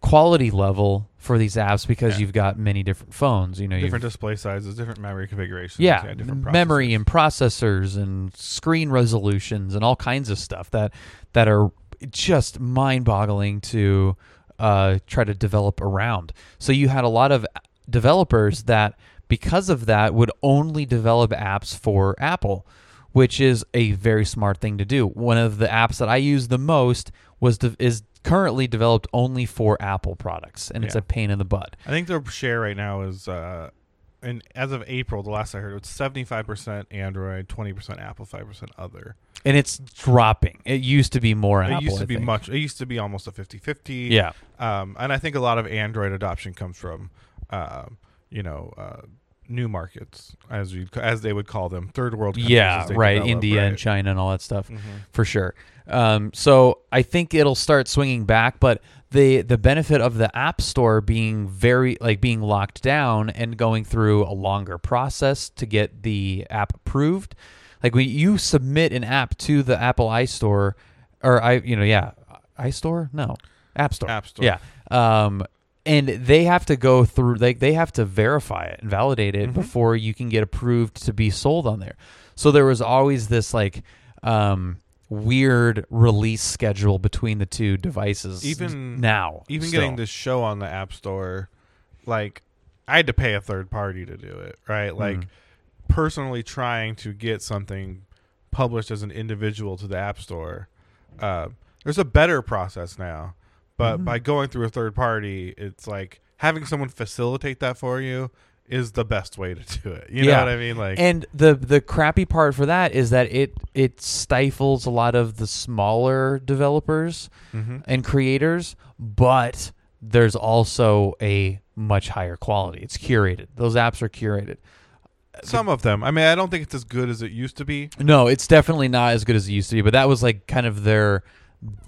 quality level for these apps because Yeah. you've got many different phones. You know, Different display sizes, different memory configurations. yeah, different memory and processors and screen resolutions and all kinds of stuff that that are just mind-boggling to uh, try to develop around. So you had a lot of developers that, because of that, would only develop apps for Apple, which is a very smart thing to do. One of the apps that I use the most was is currently developed only for Apple products, and it's Yeah. a pain in the butt. I think their share right now is, uh, and as of April, the last I heard, it's seventy-five percent Android, twenty percent Apple, five percent other. And it's dropping. It used to be more Apple. it used to I be think. much. It used to be almost a 50-50. Yeah. Um, and I think a lot of Android adoption comes from, um, you know, uh, new markets, as you as they would call them, third world. countries Yeah, right. develop, India and. China and all that stuff Mhm. for sure. Um, so I think it'll start swinging back, but the the benefit of the App Store being very like being locked down and going through a longer process to get the app approved. Like when you submit an app to the Apple iStore, or I, you know, yeah, iStore, no, App Store, App Store. yeah. Um, and they have to go through they they have to verify it and validate it Mhm. before you can get approved to be sold on there. So there was always this like um weird release schedule between the two devices Even- now. Even still. getting this show on the App Store, like I had to pay a third party to do it, right? Like Mhm. personally trying to get something published as an individual to the App Store. Uh, there's a better process now, but Mhm. by going through a third party, it's like having someone facilitate that for you is the best way to do it. You Yeah. know what I mean? Like, and the the crappy part for that is that it it stifles a lot of the smaller developers Mhm. and creators, but there's also a much higher quality. It's curated. Those apps are curated. some of them. I mean, I don't think it's as good as it used to be. No, it's definitely not as good as it used to be. But that was like kind of their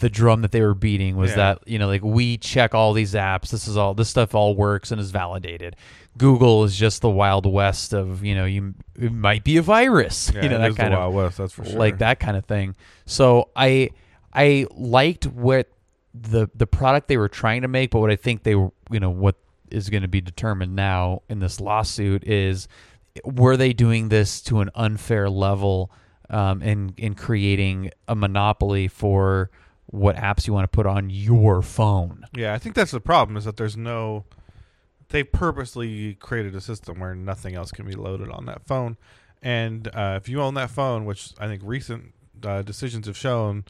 the drum that they were beating was Yeah. that you know like we check all these apps. This is all this stuff all works and is validated. Google is just the wild west of you know you it might be a virus. [laughs] Yeah, you know that kind of Wild West, that's for sure. like that kind of thing. So I I liked what the the product they were trying to make, but what I think they were you know what is going to be determined now in this lawsuit is were they doing this to an unfair level um, in in creating a monopoly for what apps you want to put on your phone? Yeah, I think that's the problem is that there's no they purposely created a system where nothing else can be loaded on that phone. And uh, if you own that phone, which I think recent uh, decisions have shown,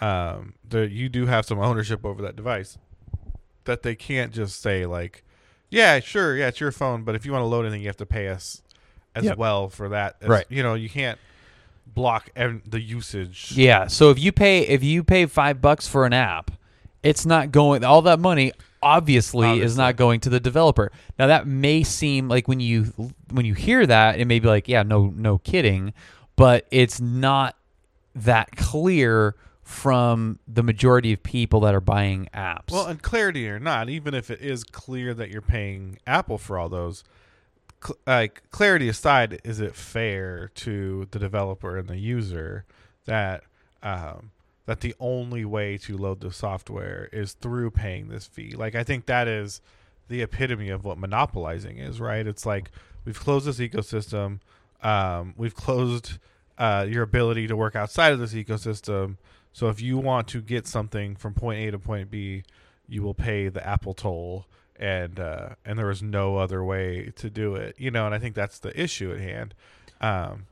um, that you do have some ownership over that device. That they can't just say like, "Yeah, sure, yeah, it's your phone," but if you want to load anything, you have to pay us as Yep. well for that. as- Right. You know, you can't block ev- the usage. Yeah. So if you pay if you pay five bucks for an app, it's not going all that money obviously, is not going to the developer. Now that may seem like when you when you hear that, it may be like, yeah, no no kidding, but it's not that clear from the majority of people that are buying apps. Well, and clarity or not, even if it is clear that you're paying Apple for all those, like clarity aside, is it fair to the developer and the user that um, that the only way to load the software is through paying this fee? Like, I think that is the epitome of what monopolizing is, right? It's like we've closed this ecosystem, um, we've closed uh, your ability to work outside of this ecosystem. So if you want to get something from point A to point B, you will pay the Apple toll and uh, and there is no other way to do it. You know, and I think that's the issue at hand. Um,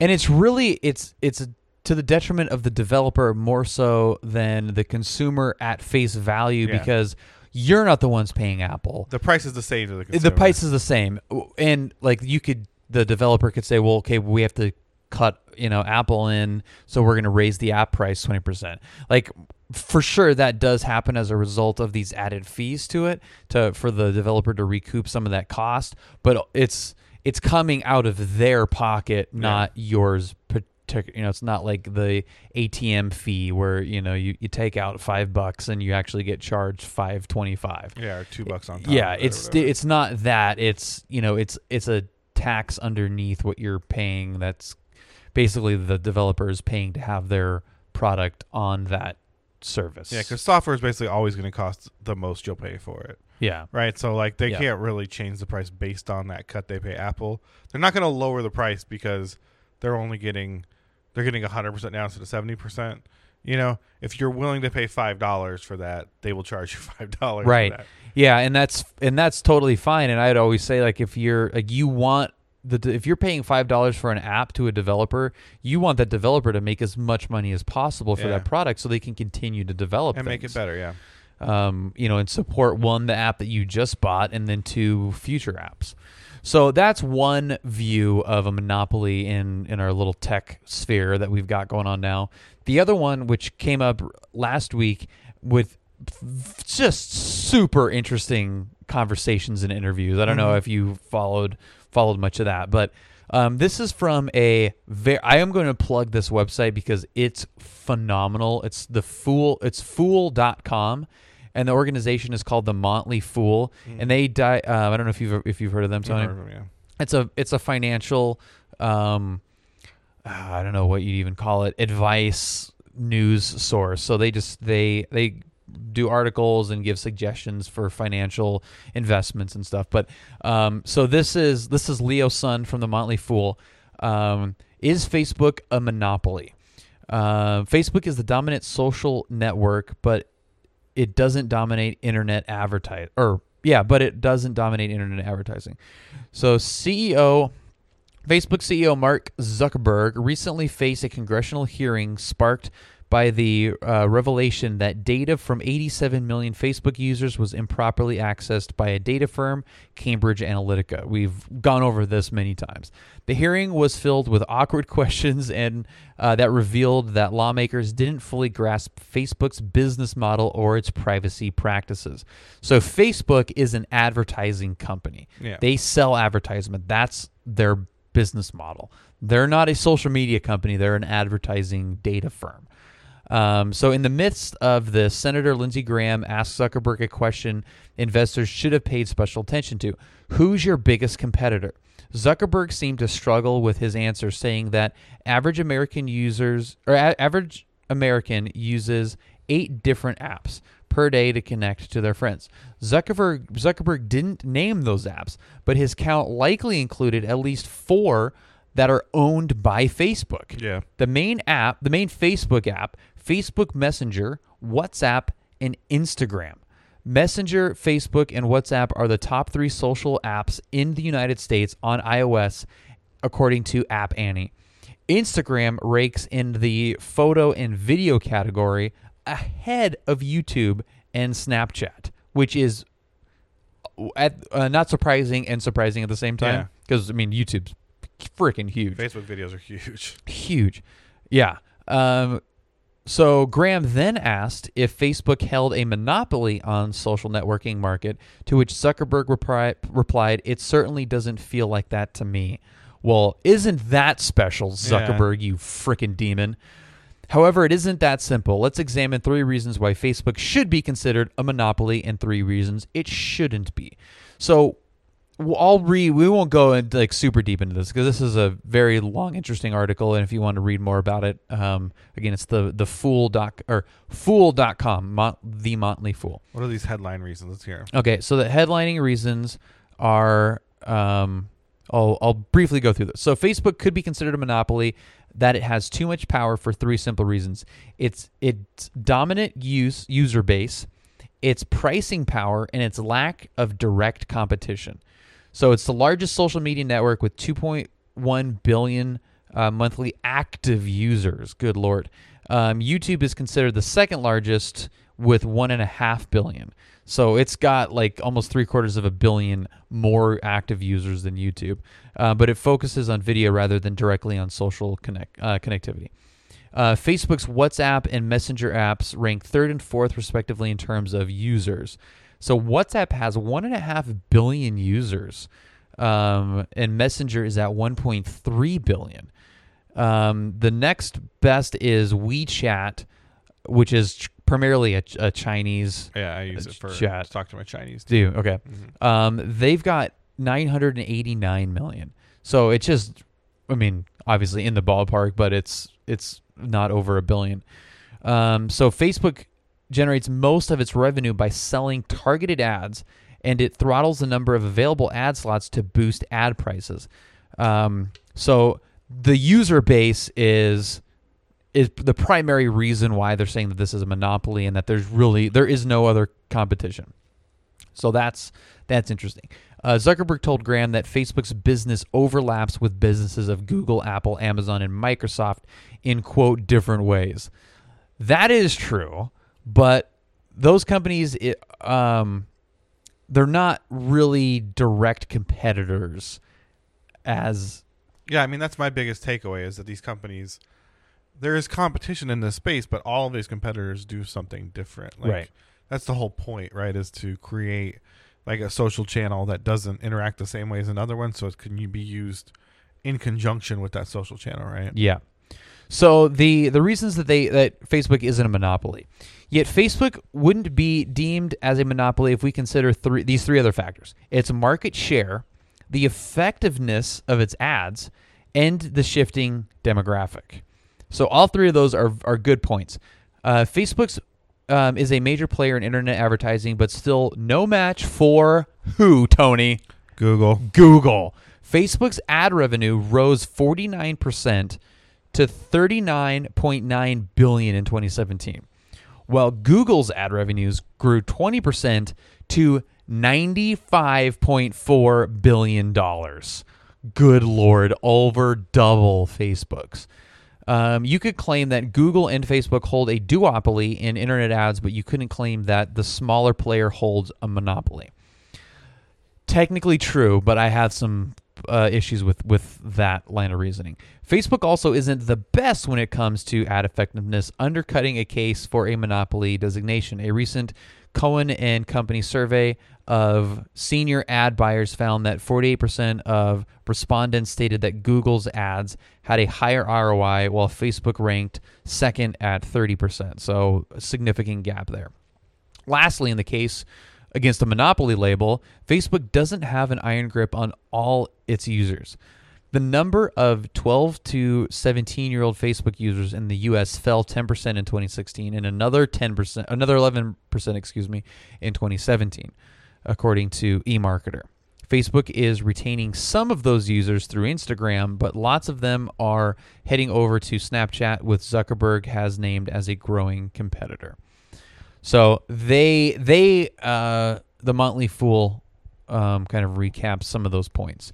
and it's really it's it's to the detriment of the developer more so than the consumer at face value Yeah. because you're not the ones paying Apple. the price is the same to the consumer. The price is the same, and like you could, the developer could say, "Well, okay, we have to cut, you know, Apple in, so we're going to raise the app price twenty percent." Like for sure, that does happen as a result of these added fees to it, to for the developer to recoup some of that cost. But it's it's coming out of their pocket, not yours. Partic- you know, it's not like the ATM fee where you know you, you take out five bucks and you actually get charged five twenty five yeah, or two bucks on top. yeah of it or it's it's not that it's you know it's it's a tax underneath what you're paying that's basically the developer is paying to have their product on that service yeah, because software is basically always going to cost the most you'll pay for it. yeah right? So like they Yeah. can't really change the price based on that cut they pay Apple. They're not going to lower the price because they're only getting they're getting 100% down to the 70%. You know, if you're willing to pay $5 for that, they will charge you [laughs] $5 Right. for that. yeah and that's and that's totally fine and i'd always say like if you're like you want the if you're paying five dollars for an app to a developer you want that developer to make as much money as possible for Yeah. that product so they can continue to develop And make it better, yeah. um, you know, and support one, the app that you just bought, and then two, future apps. So that's one view of a monopoly in in our little tech sphere that we've got going on now. The other one, which came up last week with just super interesting conversations and interviews. I don't know Mhm. if you followed followed much of that, but um, this is from a very. I am going to plug this website because it's phenomenal. It's the fool. It's fool.com and the organization is called the Motley Fool, and they die. Um, I don't know if you've if you've heard of them, Tony. heard of 'em, yeah. It's a it's a financial, um, uh, I don't know what you'd even call it, advice news source. So they just they they do articles and give suggestions for financial investments and stuff. But um, so this is this is Leo Sun from the Motley Fool. Um, is Facebook a monopoly? Uh, Facebook is the dominant social network, but it doesn't dominate internet advertise or yeah, but it doesn't dominate internet advertising. So CEO Facebook CEO Mark Zuckerberg recently faced a congressional hearing sparked by the uh, revelation that data from 87 million Facebook users was improperly accessed by a data firm, Cambridge Analytica. We've gone over this many times. The hearing was filled with awkward [laughs] questions and uh, that revealed that lawmakers didn't fully grasp Facebook's business model or its privacy practices. So Facebook is an advertising company. Yeah. They sell advertisement. That's their business model. They're not a social media company. They're an advertising data firm. Um, so, in the midst of this, Senator Lindsey Graham asked Zuckerberg a question investors should have paid special attention to Who's your biggest competitor? Zuckerberg seemed to struggle with his answer, saying that average American users or a- average American uses eight different apps per day to connect to their friends. Zuckerberg Zuckerberg didn't name those apps, but his count likely included at least four that are owned by Facebook. Yeah. The main app, the main Facebook app, Facebook Messenger, WhatsApp, and Instagram. Messenger, Facebook, and WhatsApp are the top three social apps in the United States on iOS, according to App Annie. Instagram rakes in the photo and video category ahead of YouTube and Snapchat, which is at, uh, not surprising and surprising at the same Yeah. time. Because I mean, YouTube's freaking huge Facebook videos are huge. huge. Yeah. Um, so Graham then asked if Facebook held a monopoly on social networking market, to which Zuckerberg repri- replied, "It certainly doesn't feel like that to me." Well, isn't that special, Zuckerberg, you frickin' demon? However, it isn't that simple. Let's examine three reasons why Facebook should be considered a monopoly and three reasons it shouldn't be. So, I'll read. We won't go into like super deep into this because this is a very long, interesting article. And if you want to read more about it, um, again, it's the the fool doc or fool.com, Mont, the Motley Fool. What are these headline reasons? Let's hear. 'em. Okay, so the headlining reasons are um, I'll, I'll briefly go through this. So Facebook could be considered a monopoly that it has too much power for three simple reasons. It's its dominant use user base, its pricing power, and its lack of direct competition. So it's the largest social media network with 2.1 billion uh, monthly active users. Good lord. Um, YouTube is considered the second largest with one and a half billion. So it's got like almost three quarters of a billion more active users than YouTube, uh, but it focuses on video rather than directly on social connect uh, connectivity. Uh, Facebook's WhatsApp and Messenger apps rank third and fourth, respectively, in terms of users. So WhatsApp has one and a half billion users, um, and Messenger is at 1.3 billion. Um, the next best is WeChat, which is ch- primarily a, a Chinese. Yeah, I use it for chat. to talk to my Chinese. Do you? okay. Mhm. Um, they've got 989 million. So it's just, I mean, obviously in the ballpark, but it's it's not over a billion. Um, so Facebook generates most of its revenue by selling targeted ads, and it throttles the number of available ad slots to boost ad prices. Um, so the user base is is the primary reason why they're saying that this is a monopoly and that there's really there is no other competition. So that's that's interesting. Uh, Zuckerberg told Graham that Facebook's business overlaps with businesses of Google, Apple, Amazon, and Microsoft in quote different ways. That is true, but those companies, it, um, they're not really direct competitors. As Yeah, I mean that's my biggest takeaway is that these companies there is competition in this space, but all of these competitors do something different. Like, Right. That's the whole point, right? Is to create like a social channel that doesn't interact the same way as another one, so it can you be used in conjunction with that social channel, right? Yeah. So the the reasons that they that Facebook isn't a monopoly, yet Facebook wouldn't be deemed as a monopoly if we consider three these three other factors: its market share, the effectiveness of its ads, and the shifting demographic. So all three of those are are good points. Uh, Facebook's um, is a major player in internet advertising, but still no match for who? Tony. Google. Google. Facebook's ad revenue rose 49% to 39.9 billion in 2017, while Google's ad revenues grew 20% to 95.4 billion dollars. Good lord, over double Facebook's. Um, you could claim that Google and Facebook hold a duopoly in internet ads, but you couldn't claim that the smaller player holds a monopoly technically true, but I have some uh, issues with with that line of reasoning. Facebook also isn't the best when it comes to ad effectiveness, undercutting a case for a monopoly designation. A recent Cowen and Company survey of senior ad buyers found that 48% of respondents stated that Google's ads had a higher ROI, while Facebook ranked second at 30%. So a significant gap there. Lastly, in the case against a monopoly label, Facebook doesn't have an iron grip on all its users. The number of 12 to 17 year old Facebook users in the US fell 10% in 2016 and another 10%, another 11%, excuse me, in 2017, according to eMarketer. Facebook is retaining some of those users through Instagram, but lots of them are heading over to Snapchat, with Zuckerberg has named as a growing competitor. So they they uh, the Motley Fool um, kind of recaps some of those points,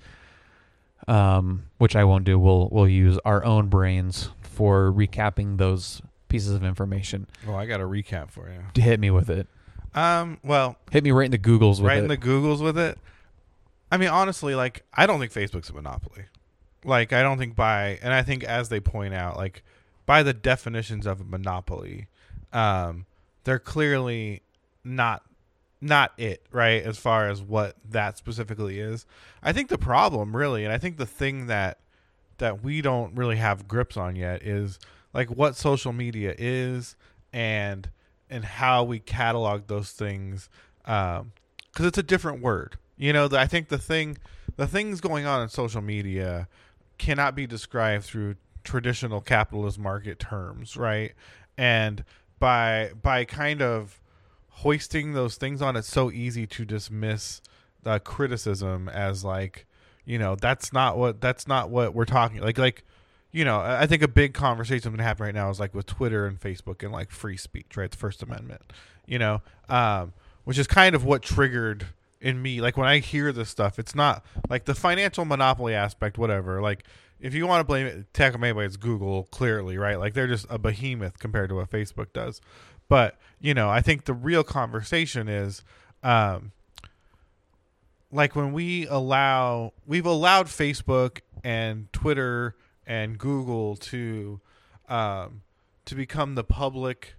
um, which I won't do. We'll we'll use our own brains for recapping those pieces of information. Oh, I got a recap for you. Hit me with it. Um, well, Hit me right in the Googles with it. right it. in the Googles with it. I mean, honestly, like I don't think Facebook's a monopoly. Like I don't think by, and I think as they point out, like by the definitions of a monopoly, um, they're clearly not not it right as far as what that specifically is. I think the problem really, and I think the thing that that we don't really have grips on yet is like what social media is and and how we catalog those things um, because it's a different word You know, the, I think the thing, the things going on in social media cannot be described through traditional capitalist market terms, right? And by by kind of hoisting those things on, it's so easy to dismiss the criticism as like, you know, that's not what that's not what we're talking like like you know, I think a big conversation that's gonna happen right now is like with Twitter and Facebook and like free speech, right? The First Amendment, you know, um, which is kind of what triggered in me. Like when I hear this stuff, it's not like the financial monopoly aspect, whatever. Like if you want to blame it, tackle anybody, it's Google, clearly, right? Like they're just a behemoth compared to what Facebook does. But you know, I think the real conversation is. Um, like when we allow we've allowed Facebook and Twitter and Google to um, to become the public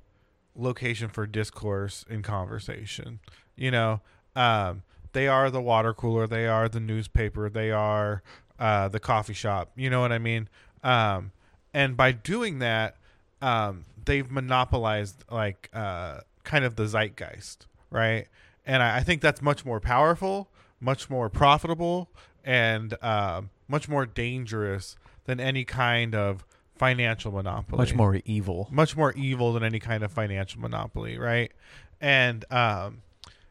location for discourse and conversation. You know, um, they are the water cooler, they are the newspaper, they are uh, the coffee shop. You know what I mean? Um, and by doing that, um, they've monopolized like uh, kind of the zeitgeist, right? And I, I think that's much more powerful, much more profitable, and um much more dangerous than any kind of financial monopoly Much more evil. much more evil than any kind of financial monopoly, right? And um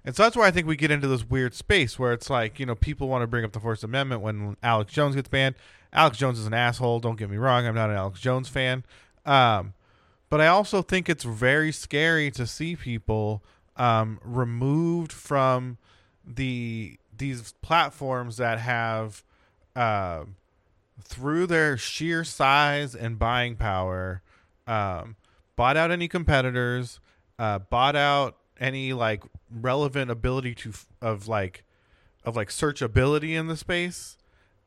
and so that's why I think we get into this weird space where it's like, you know, people want to bring up the First Amendment when Alex Jones gets banned. Alex Jones is an asshole, don't get me wrong, I'm not an Alex Jones fan. Um but I also think it's very scary to see people um removed from the these platforms that have um through their sheer size and buying power, um, bought out any competitors, uh, bought out any like relevant ability to of like of like searchability in the space,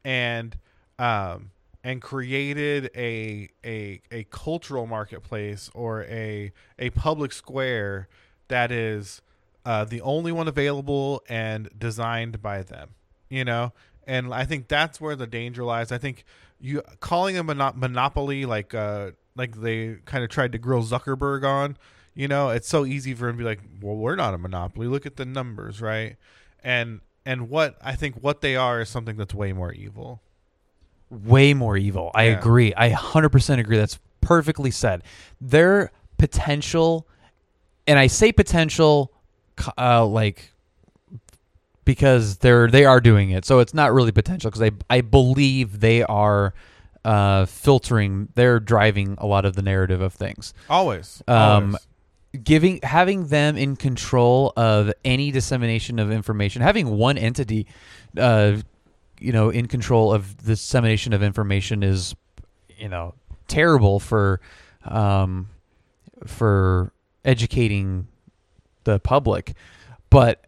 and um, and created a a a cultural marketplace or a a public square that is uh, the only one available and designed by them. You know, and I think that's where the danger lies. I think you calling a mono- monopoly like uh like they kind of tried to grill Zuckerberg on, you know, it's so easy for him to be like, well, we're not a monopoly. Look at the numbers, right? And and what I think what they are is something that's way more evil. way more evil. I Yeah. agree. I 100% agree. That's perfectly said. Their potential, and I say potential, uh, like because they're they are doing it, so it's not really potential because I I believe they are uh, filtering. They're driving a lot of the narrative of things Always. Um, always. Giving having them in control of any dissemination of information having one entity uh you know in control of the dissemination of information is you know terrible for um for educating the public but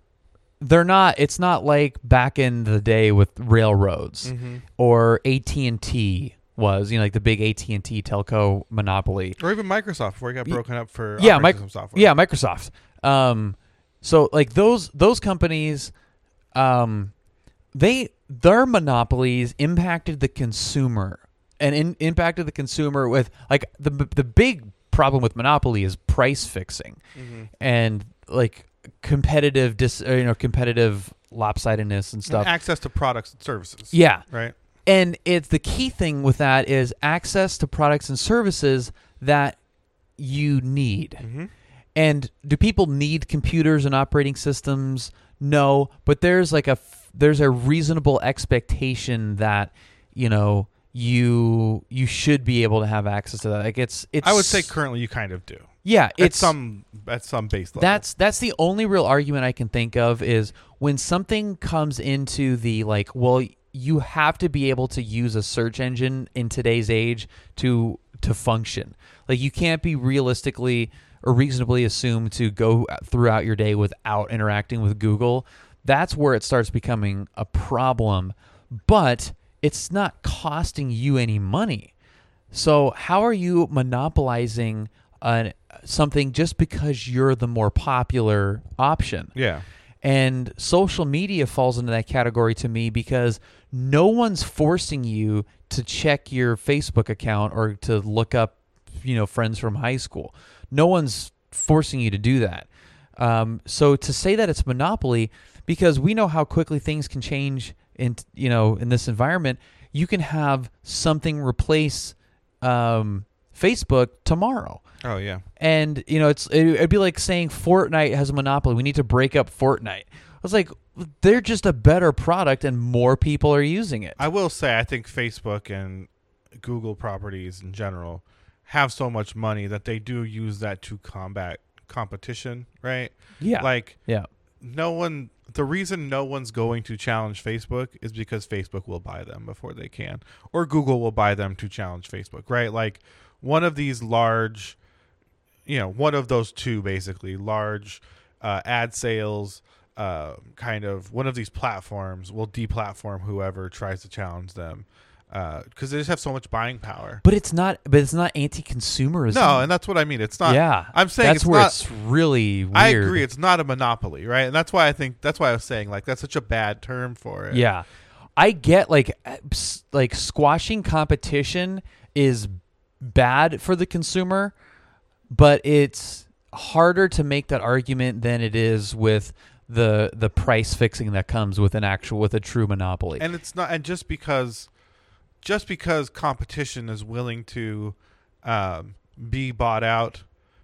they're not it's not like back in the day with railroads Mhm. or AT&T was you know like the big AT&T telco monopoly Or even Microsoft before it got broken up for yeah, system software. yeah, Microsoft. Um, so like those those companies, um, they their monopolies impacted the consumer and in, impacted the consumer with like the the big problem with monopoly is price fixing Mhm. and like competitive dis you know competitive lopsidedness and And stuff. access to products and services. yeah, Right. And it's the key thing with that is access to products and services that you need. Mm-hmm. And do people need computers and operating systems? No, but there's like a f- there's a reasonable expectation that you know you you should be able to have access to that. Like it's it's I would say currently you kind of do. yeah, At it's some at some base level. that's that's the only real argument I can think of is when something comes into the like, well, you have to be able to use a search engine in today's age to to function. Like you can't be realistically or reasonably assumed to go throughout your day without interacting with Google. That's where it starts becoming a problem. But it's not costing you any money. So how are you monopolizing uh, something just because you're the more popular option? yeah. And social media falls into that category to me because no one's forcing you to check your Facebook account or to look up, you know, friends from high school. No one's forcing you to do that. Um, so to say that it's monopoly because we know how quickly things can change in you know in this environment. You can have something replace um, Facebook tomorrow. Oh yeah. And you know, it's it, it'd be like saying Fortnite has a monopoly. We need to break up Fortnite. I was like, they're just a better product, and more people are using it. I will say, I think Facebook and Google properties in general have so much money that they do use that to combat competition, right? yeah, Like yeah, no one the reason no one's going to challenge Facebook is because Facebook will buy them before they can or Google will buy them to challenge Facebook, right? Like one of these large you know, one of those two basically large uh, ad sales uh, kind of one of these platforms will deplatform whoever tries to challenge them because they just have so much buying power. but it's not. But it's not anti-consumerism. No, and that's what I mean. It's not. yeah, I'm saying that's it's where not- it's really weird. I agree. It's not a monopoly, right? And that's why I think that's why I was saying like that's such a bad term for it. Yeah, I get like uh, like squashing competition is bad for the consumer, but it's harder to make that argument than it is with the the price fixing that comes with an actual with a true monopoly. and it's not and just because just because competition is willing to um, be bought out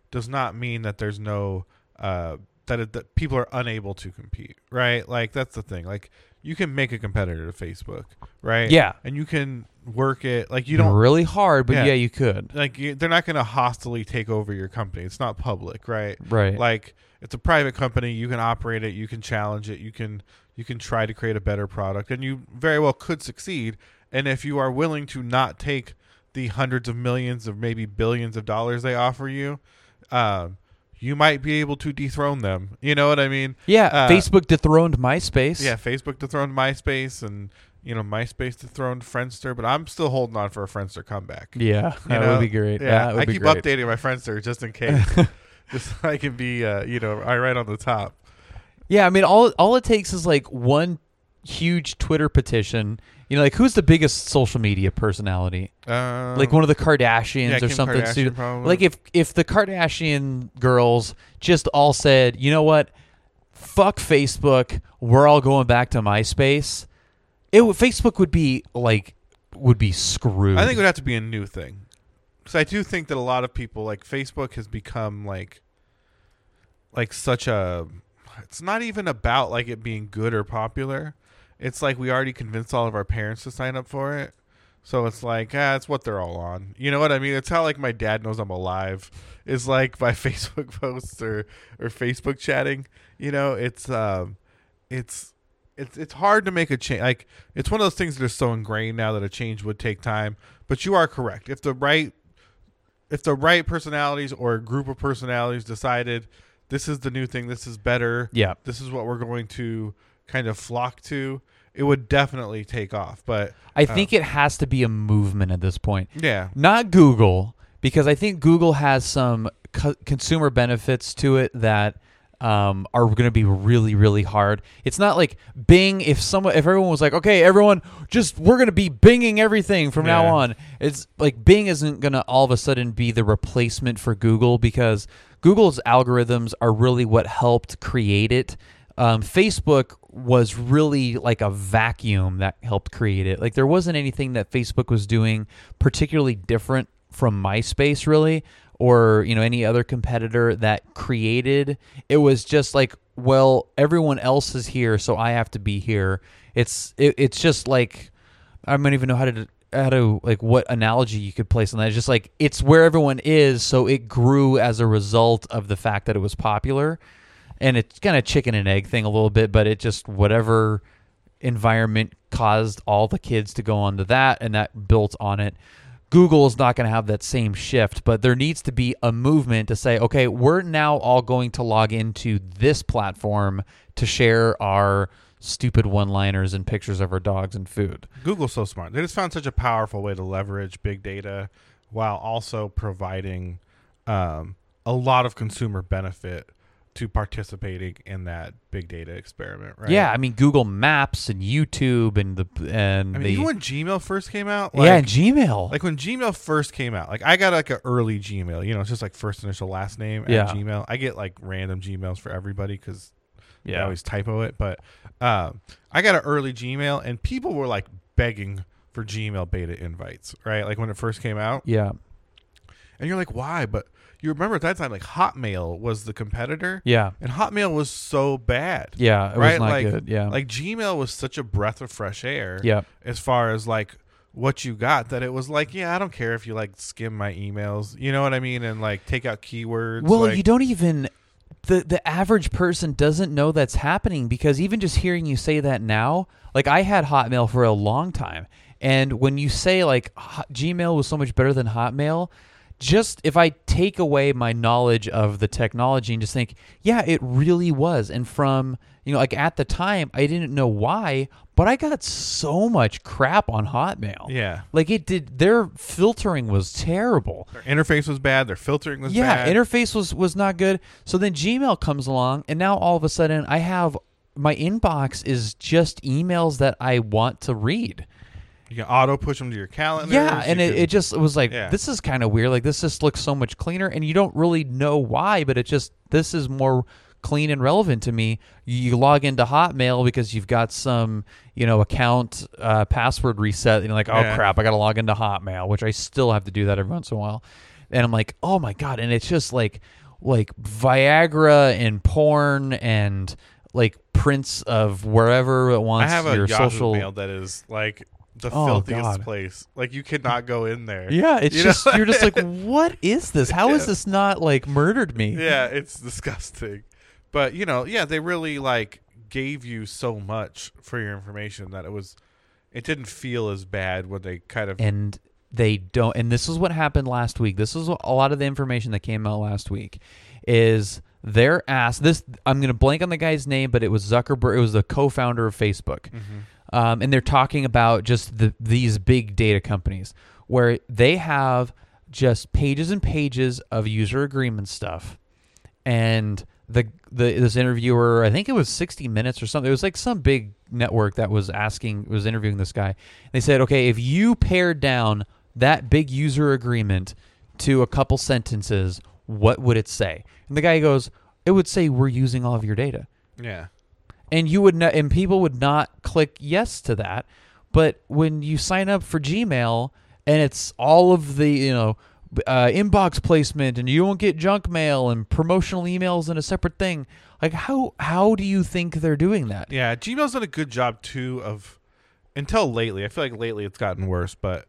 does not mean that there's no uh, that, it, that people are unable to compete right like that's the thing like you can make a competitor to facebook right Yeah. and you can work it like you don't really hard, but Yeah. yeah, you could. like you, they're not going to hostily take over your company it's not public right Right. like it's a private company you can operate it you can challenge it you can you can try to create a better product and you very well could succeed and if you are willing to not take the hundreds of millions of maybe billions of dollars they offer you um, you might be able to dethrone them you know what i mean yeah, uh, Facebook dethroned MySpace. yeah facebook dethroned myspace and you know myspace dethroned friendster but i'm still holding on for a friendster comeback Yeah, You that know? would be great. yeah i keep great. updating my friendster just in case [laughs] just so i can be uh, you know i right on the top Yeah, I mean, all all it takes is like one huge Twitter petition. You know, like who's the biggest social media personality? Um, like one of the Kardashians yeah, or Kim something. Kardashian, probably. Like if if the Kardashian girls just all said, you know what, fuck Facebook, we're all going back to MySpace. It Facebook would be like would be screwed. I think it would have to be a new thing. Because I do think that a lot of people like Facebook has become like like such a it's not even about like it being good or popular. It's like we already convinced all of our parents to sign up for it. So it's like, ah, it's what they're all on. You know what I mean? It's how like my dad knows I'm alive is like by [laughs] Facebook posts or or Facebook chatting. You know, it's um it's it's it's hard to make a change. Like it's one of those things that are so ingrained now that a change would take time. But you are correct. If the right if the right personalities or a group of personalities decided this is the new thing, this is better, yeah. this is what we're going to kind of flock to, it would definitely take off. But I think it has to be a movement at this point. yeah, not Google because I think Google has some co- consumer benefits to it that um, are going to be really really hard. It's not like Bing. If someone, if everyone was like, okay, everyone, just we're going to be Binging everything from Yeah. now on. It's like Bing isn't going to all of a sudden be the replacement for Google because Google's algorithms are really what helped create it. Um, Facebook was really like a vacuum that helped create it. Like there wasn't anything that Facebook was doing particularly different from MySpace, really, or you know any other competitor that created. It was just like, well, everyone else is here, so I have to be here. It's it, it's just like I don't even know how to how to like what analogy you could place on that. It's just like it's where everyone is, so it grew as a result of the fact that it was popular, and it's kind of chicken and egg thing a little bit, but it just whatever environment caused all the kids to go onto that, and that built on it. Google is not going to have that same shift, but there needs to be a movement to say, okay, we're now all going to log into this platform to share our stupid one-liners and pictures of our dogs and food. Google's so smart. They just found such a powerful way to leverage big data while also providing um, a lot of consumer benefit to participating in that big data experiment. Right? Yeah, I mean Google Maps and YouTube and the and I mean, the even when Gmail first came out, yeah, like, and Gmail. like when Gmail first came out, like I got like an early Gmail. You know, it's just like first initial last name at Gmail. I get like random Gmails for everybody because I always typo it, but um, I got an early Gmail, and people were like begging for Gmail beta invites, right? Like when it first came out, Yeah. and you're like, why? But you remember at that time, like Hotmail was the competitor, Yeah. and Hotmail was so bad. Yeah. It right? was not like, good. Yeah. like Gmail was such a breath of fresh air. yeah. as far as like what you got that it was like yeah i don't care if you like skim my emails you know what i mean and like take out keywords Well, like, you don't even the the average person doesn't know that's happening because even just hearing you say that now, like I had Hotmail for a long time, and when you say like Hot- Gmail was so much better than Hotmail, just if I take away my knowledge of the technology and just think, yeah, it really was, and from you know like at the time I didn't know why, but I got so much crap on Hotmail. yeah Like it did, their filtering was terrible. their interface was bad their filtering was bad. Yeah, bad interface was was not good. So then Gmail comes along, and now all of a sudden I have my inbox is just emails that I want to read. You can auto push them to your calendar Yeah, and it, it just it was like Yeah. this is kind of weird. Like this just looks so much cleaner, and you don't really know why, but it just this is more clean and relevant to me. You log into Hotmail because you've got some you know account uh, password reset, and you're like, oh Yeah. crap, I got to log into Hotmail, which I still have to do that every once in a while. And I'm like, oh my god, and it's just like like Viagra and porn and like prints of wherever it wants i have a your yahoo social mail that is like the Oh, filthiest God. place like you cannot go in there Yeah, it's You know? just you're just like, [laughs] what is this? How is Yeah. this not like murdered me? yeah it's disgusting but you know yeah they really like gave you so much for your information that it was it didn't feel as bad when they kind of And they don't. And this is what happened last week. This is a lot of the information that came out last week. Is they're asked this? I'm going to blank on the guy's name, but it was Zuckerberg. It was the co-founder of Facebook. Mm-hmm. Um, and they're talking about just the, these big data companies where they have just pages and pages of user agreement stuff and the the this interviewer, I think it was 60 Minutes or something. It was like some big network that was asking was interviewing this guy. They said, "Okay, if you pared down that big user agreement to a couple sentences, what would it say?" And the guy goes, "It would say we're using all of your data." yeah and you would not, and people would not click yes to that. But when you sign up for Gmail and it's all of the you know uh, inbox placement, and you won't get junk mail and promotional emails in a separate thing, like how how do you think they're doing that? Yeah, Gmail's done a good job too of until lately. I feel like lately it's gotten worse, but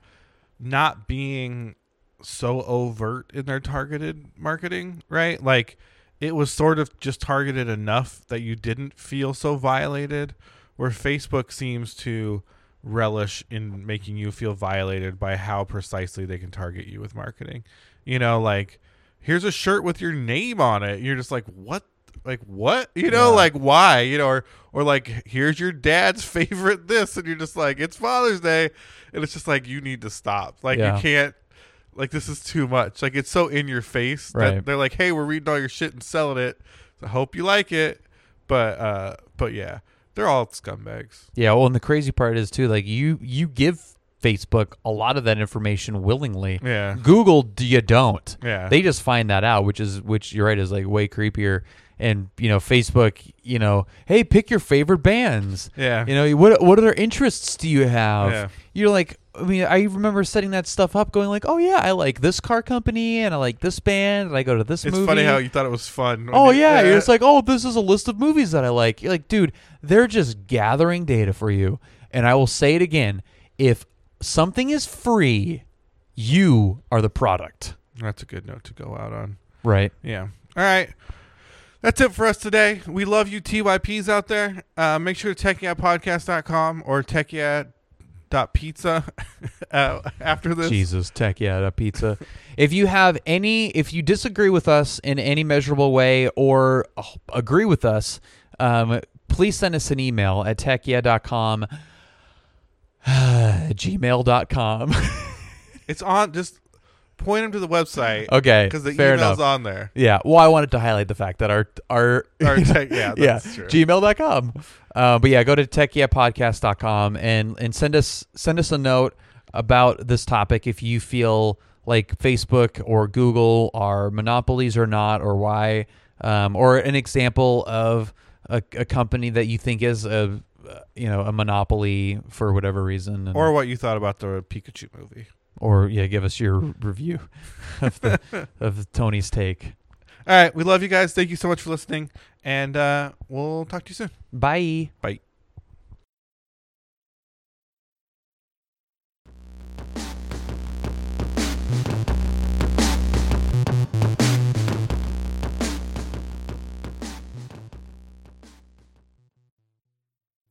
not being so overt in their targeted marketing, right? Like it was sort of just targeted enough that you didn't feel so violated where Facebook seems to relish in making you feel violated by how precisely they can target you with marketing. You know, like here's a shirt with your name on it. You're just like, what? Like what? You know, Yeah. like why? You know, or or like here's your dad's favorite this, and you're just like, it's Father's Day, and it's just like you need to stop. Like Yeah. you can't. Like this is too much. Like it's so in your face Right. that they're like, "Hey, we're reading all your shit and selling it. So I hope you like it." But uh, but yeah, they're all scumbags. Yeah, well, and the crazy part is too, like you you give Facebook a lot of that information willingly. Yeah, Google, you don't? yeah. They just find that out, which is which you're right is like way creepier. And you know, Facebook, you know, hey, pick your favorite bands. yeah. You know, what what other interests do you have? Yeah. You're like, I mean, I remember setting that stuff up, going like, oh yeah, I like this car company, and I like this band, and I go to this It's movie. funny how you thought it was fun. Oh you- yeah, you're just like, oh, this is a list of movies that I like. You're like, dude, they're just gathering data for you. And I will say it again: if something is free, you are the product. that's a good note to go out on. Right. Yeah. All right. That's it for us today. We love you TYPs out there. Uh, make sure to techyeahpodcast.com or techyeah.pizza [laughs] uh, after this. Jesus, tech yeah, that pizza. if you have any, if you disagree with us in any measurable way or agree with us, um, please send us an email at techyeah.com, [sighs] gmail.com. [laughs] It's on. Just point them to the website okay, because the fair email's enough. on there. Yeah. Well, I wanted to highlight the fact that our our Or [laughs] tech, yeah, yeah that's true. gmail.com. Uh, but yeah, go to techyeahpodcast.com and and send us send us a note about this topic if you feel like Facebook or Google are monopolies or not, or why, um, or an example of a, a company that you think is a you know a monopoly for whatever reason, and, Or what you thought about the Pikachu movie. or yeah, give us your [laughs] review of the [laughs] of Tony's take. All right, we love you guys. Thank you so much for listening, and uh, we'll talk to you soon. Bye. Bye.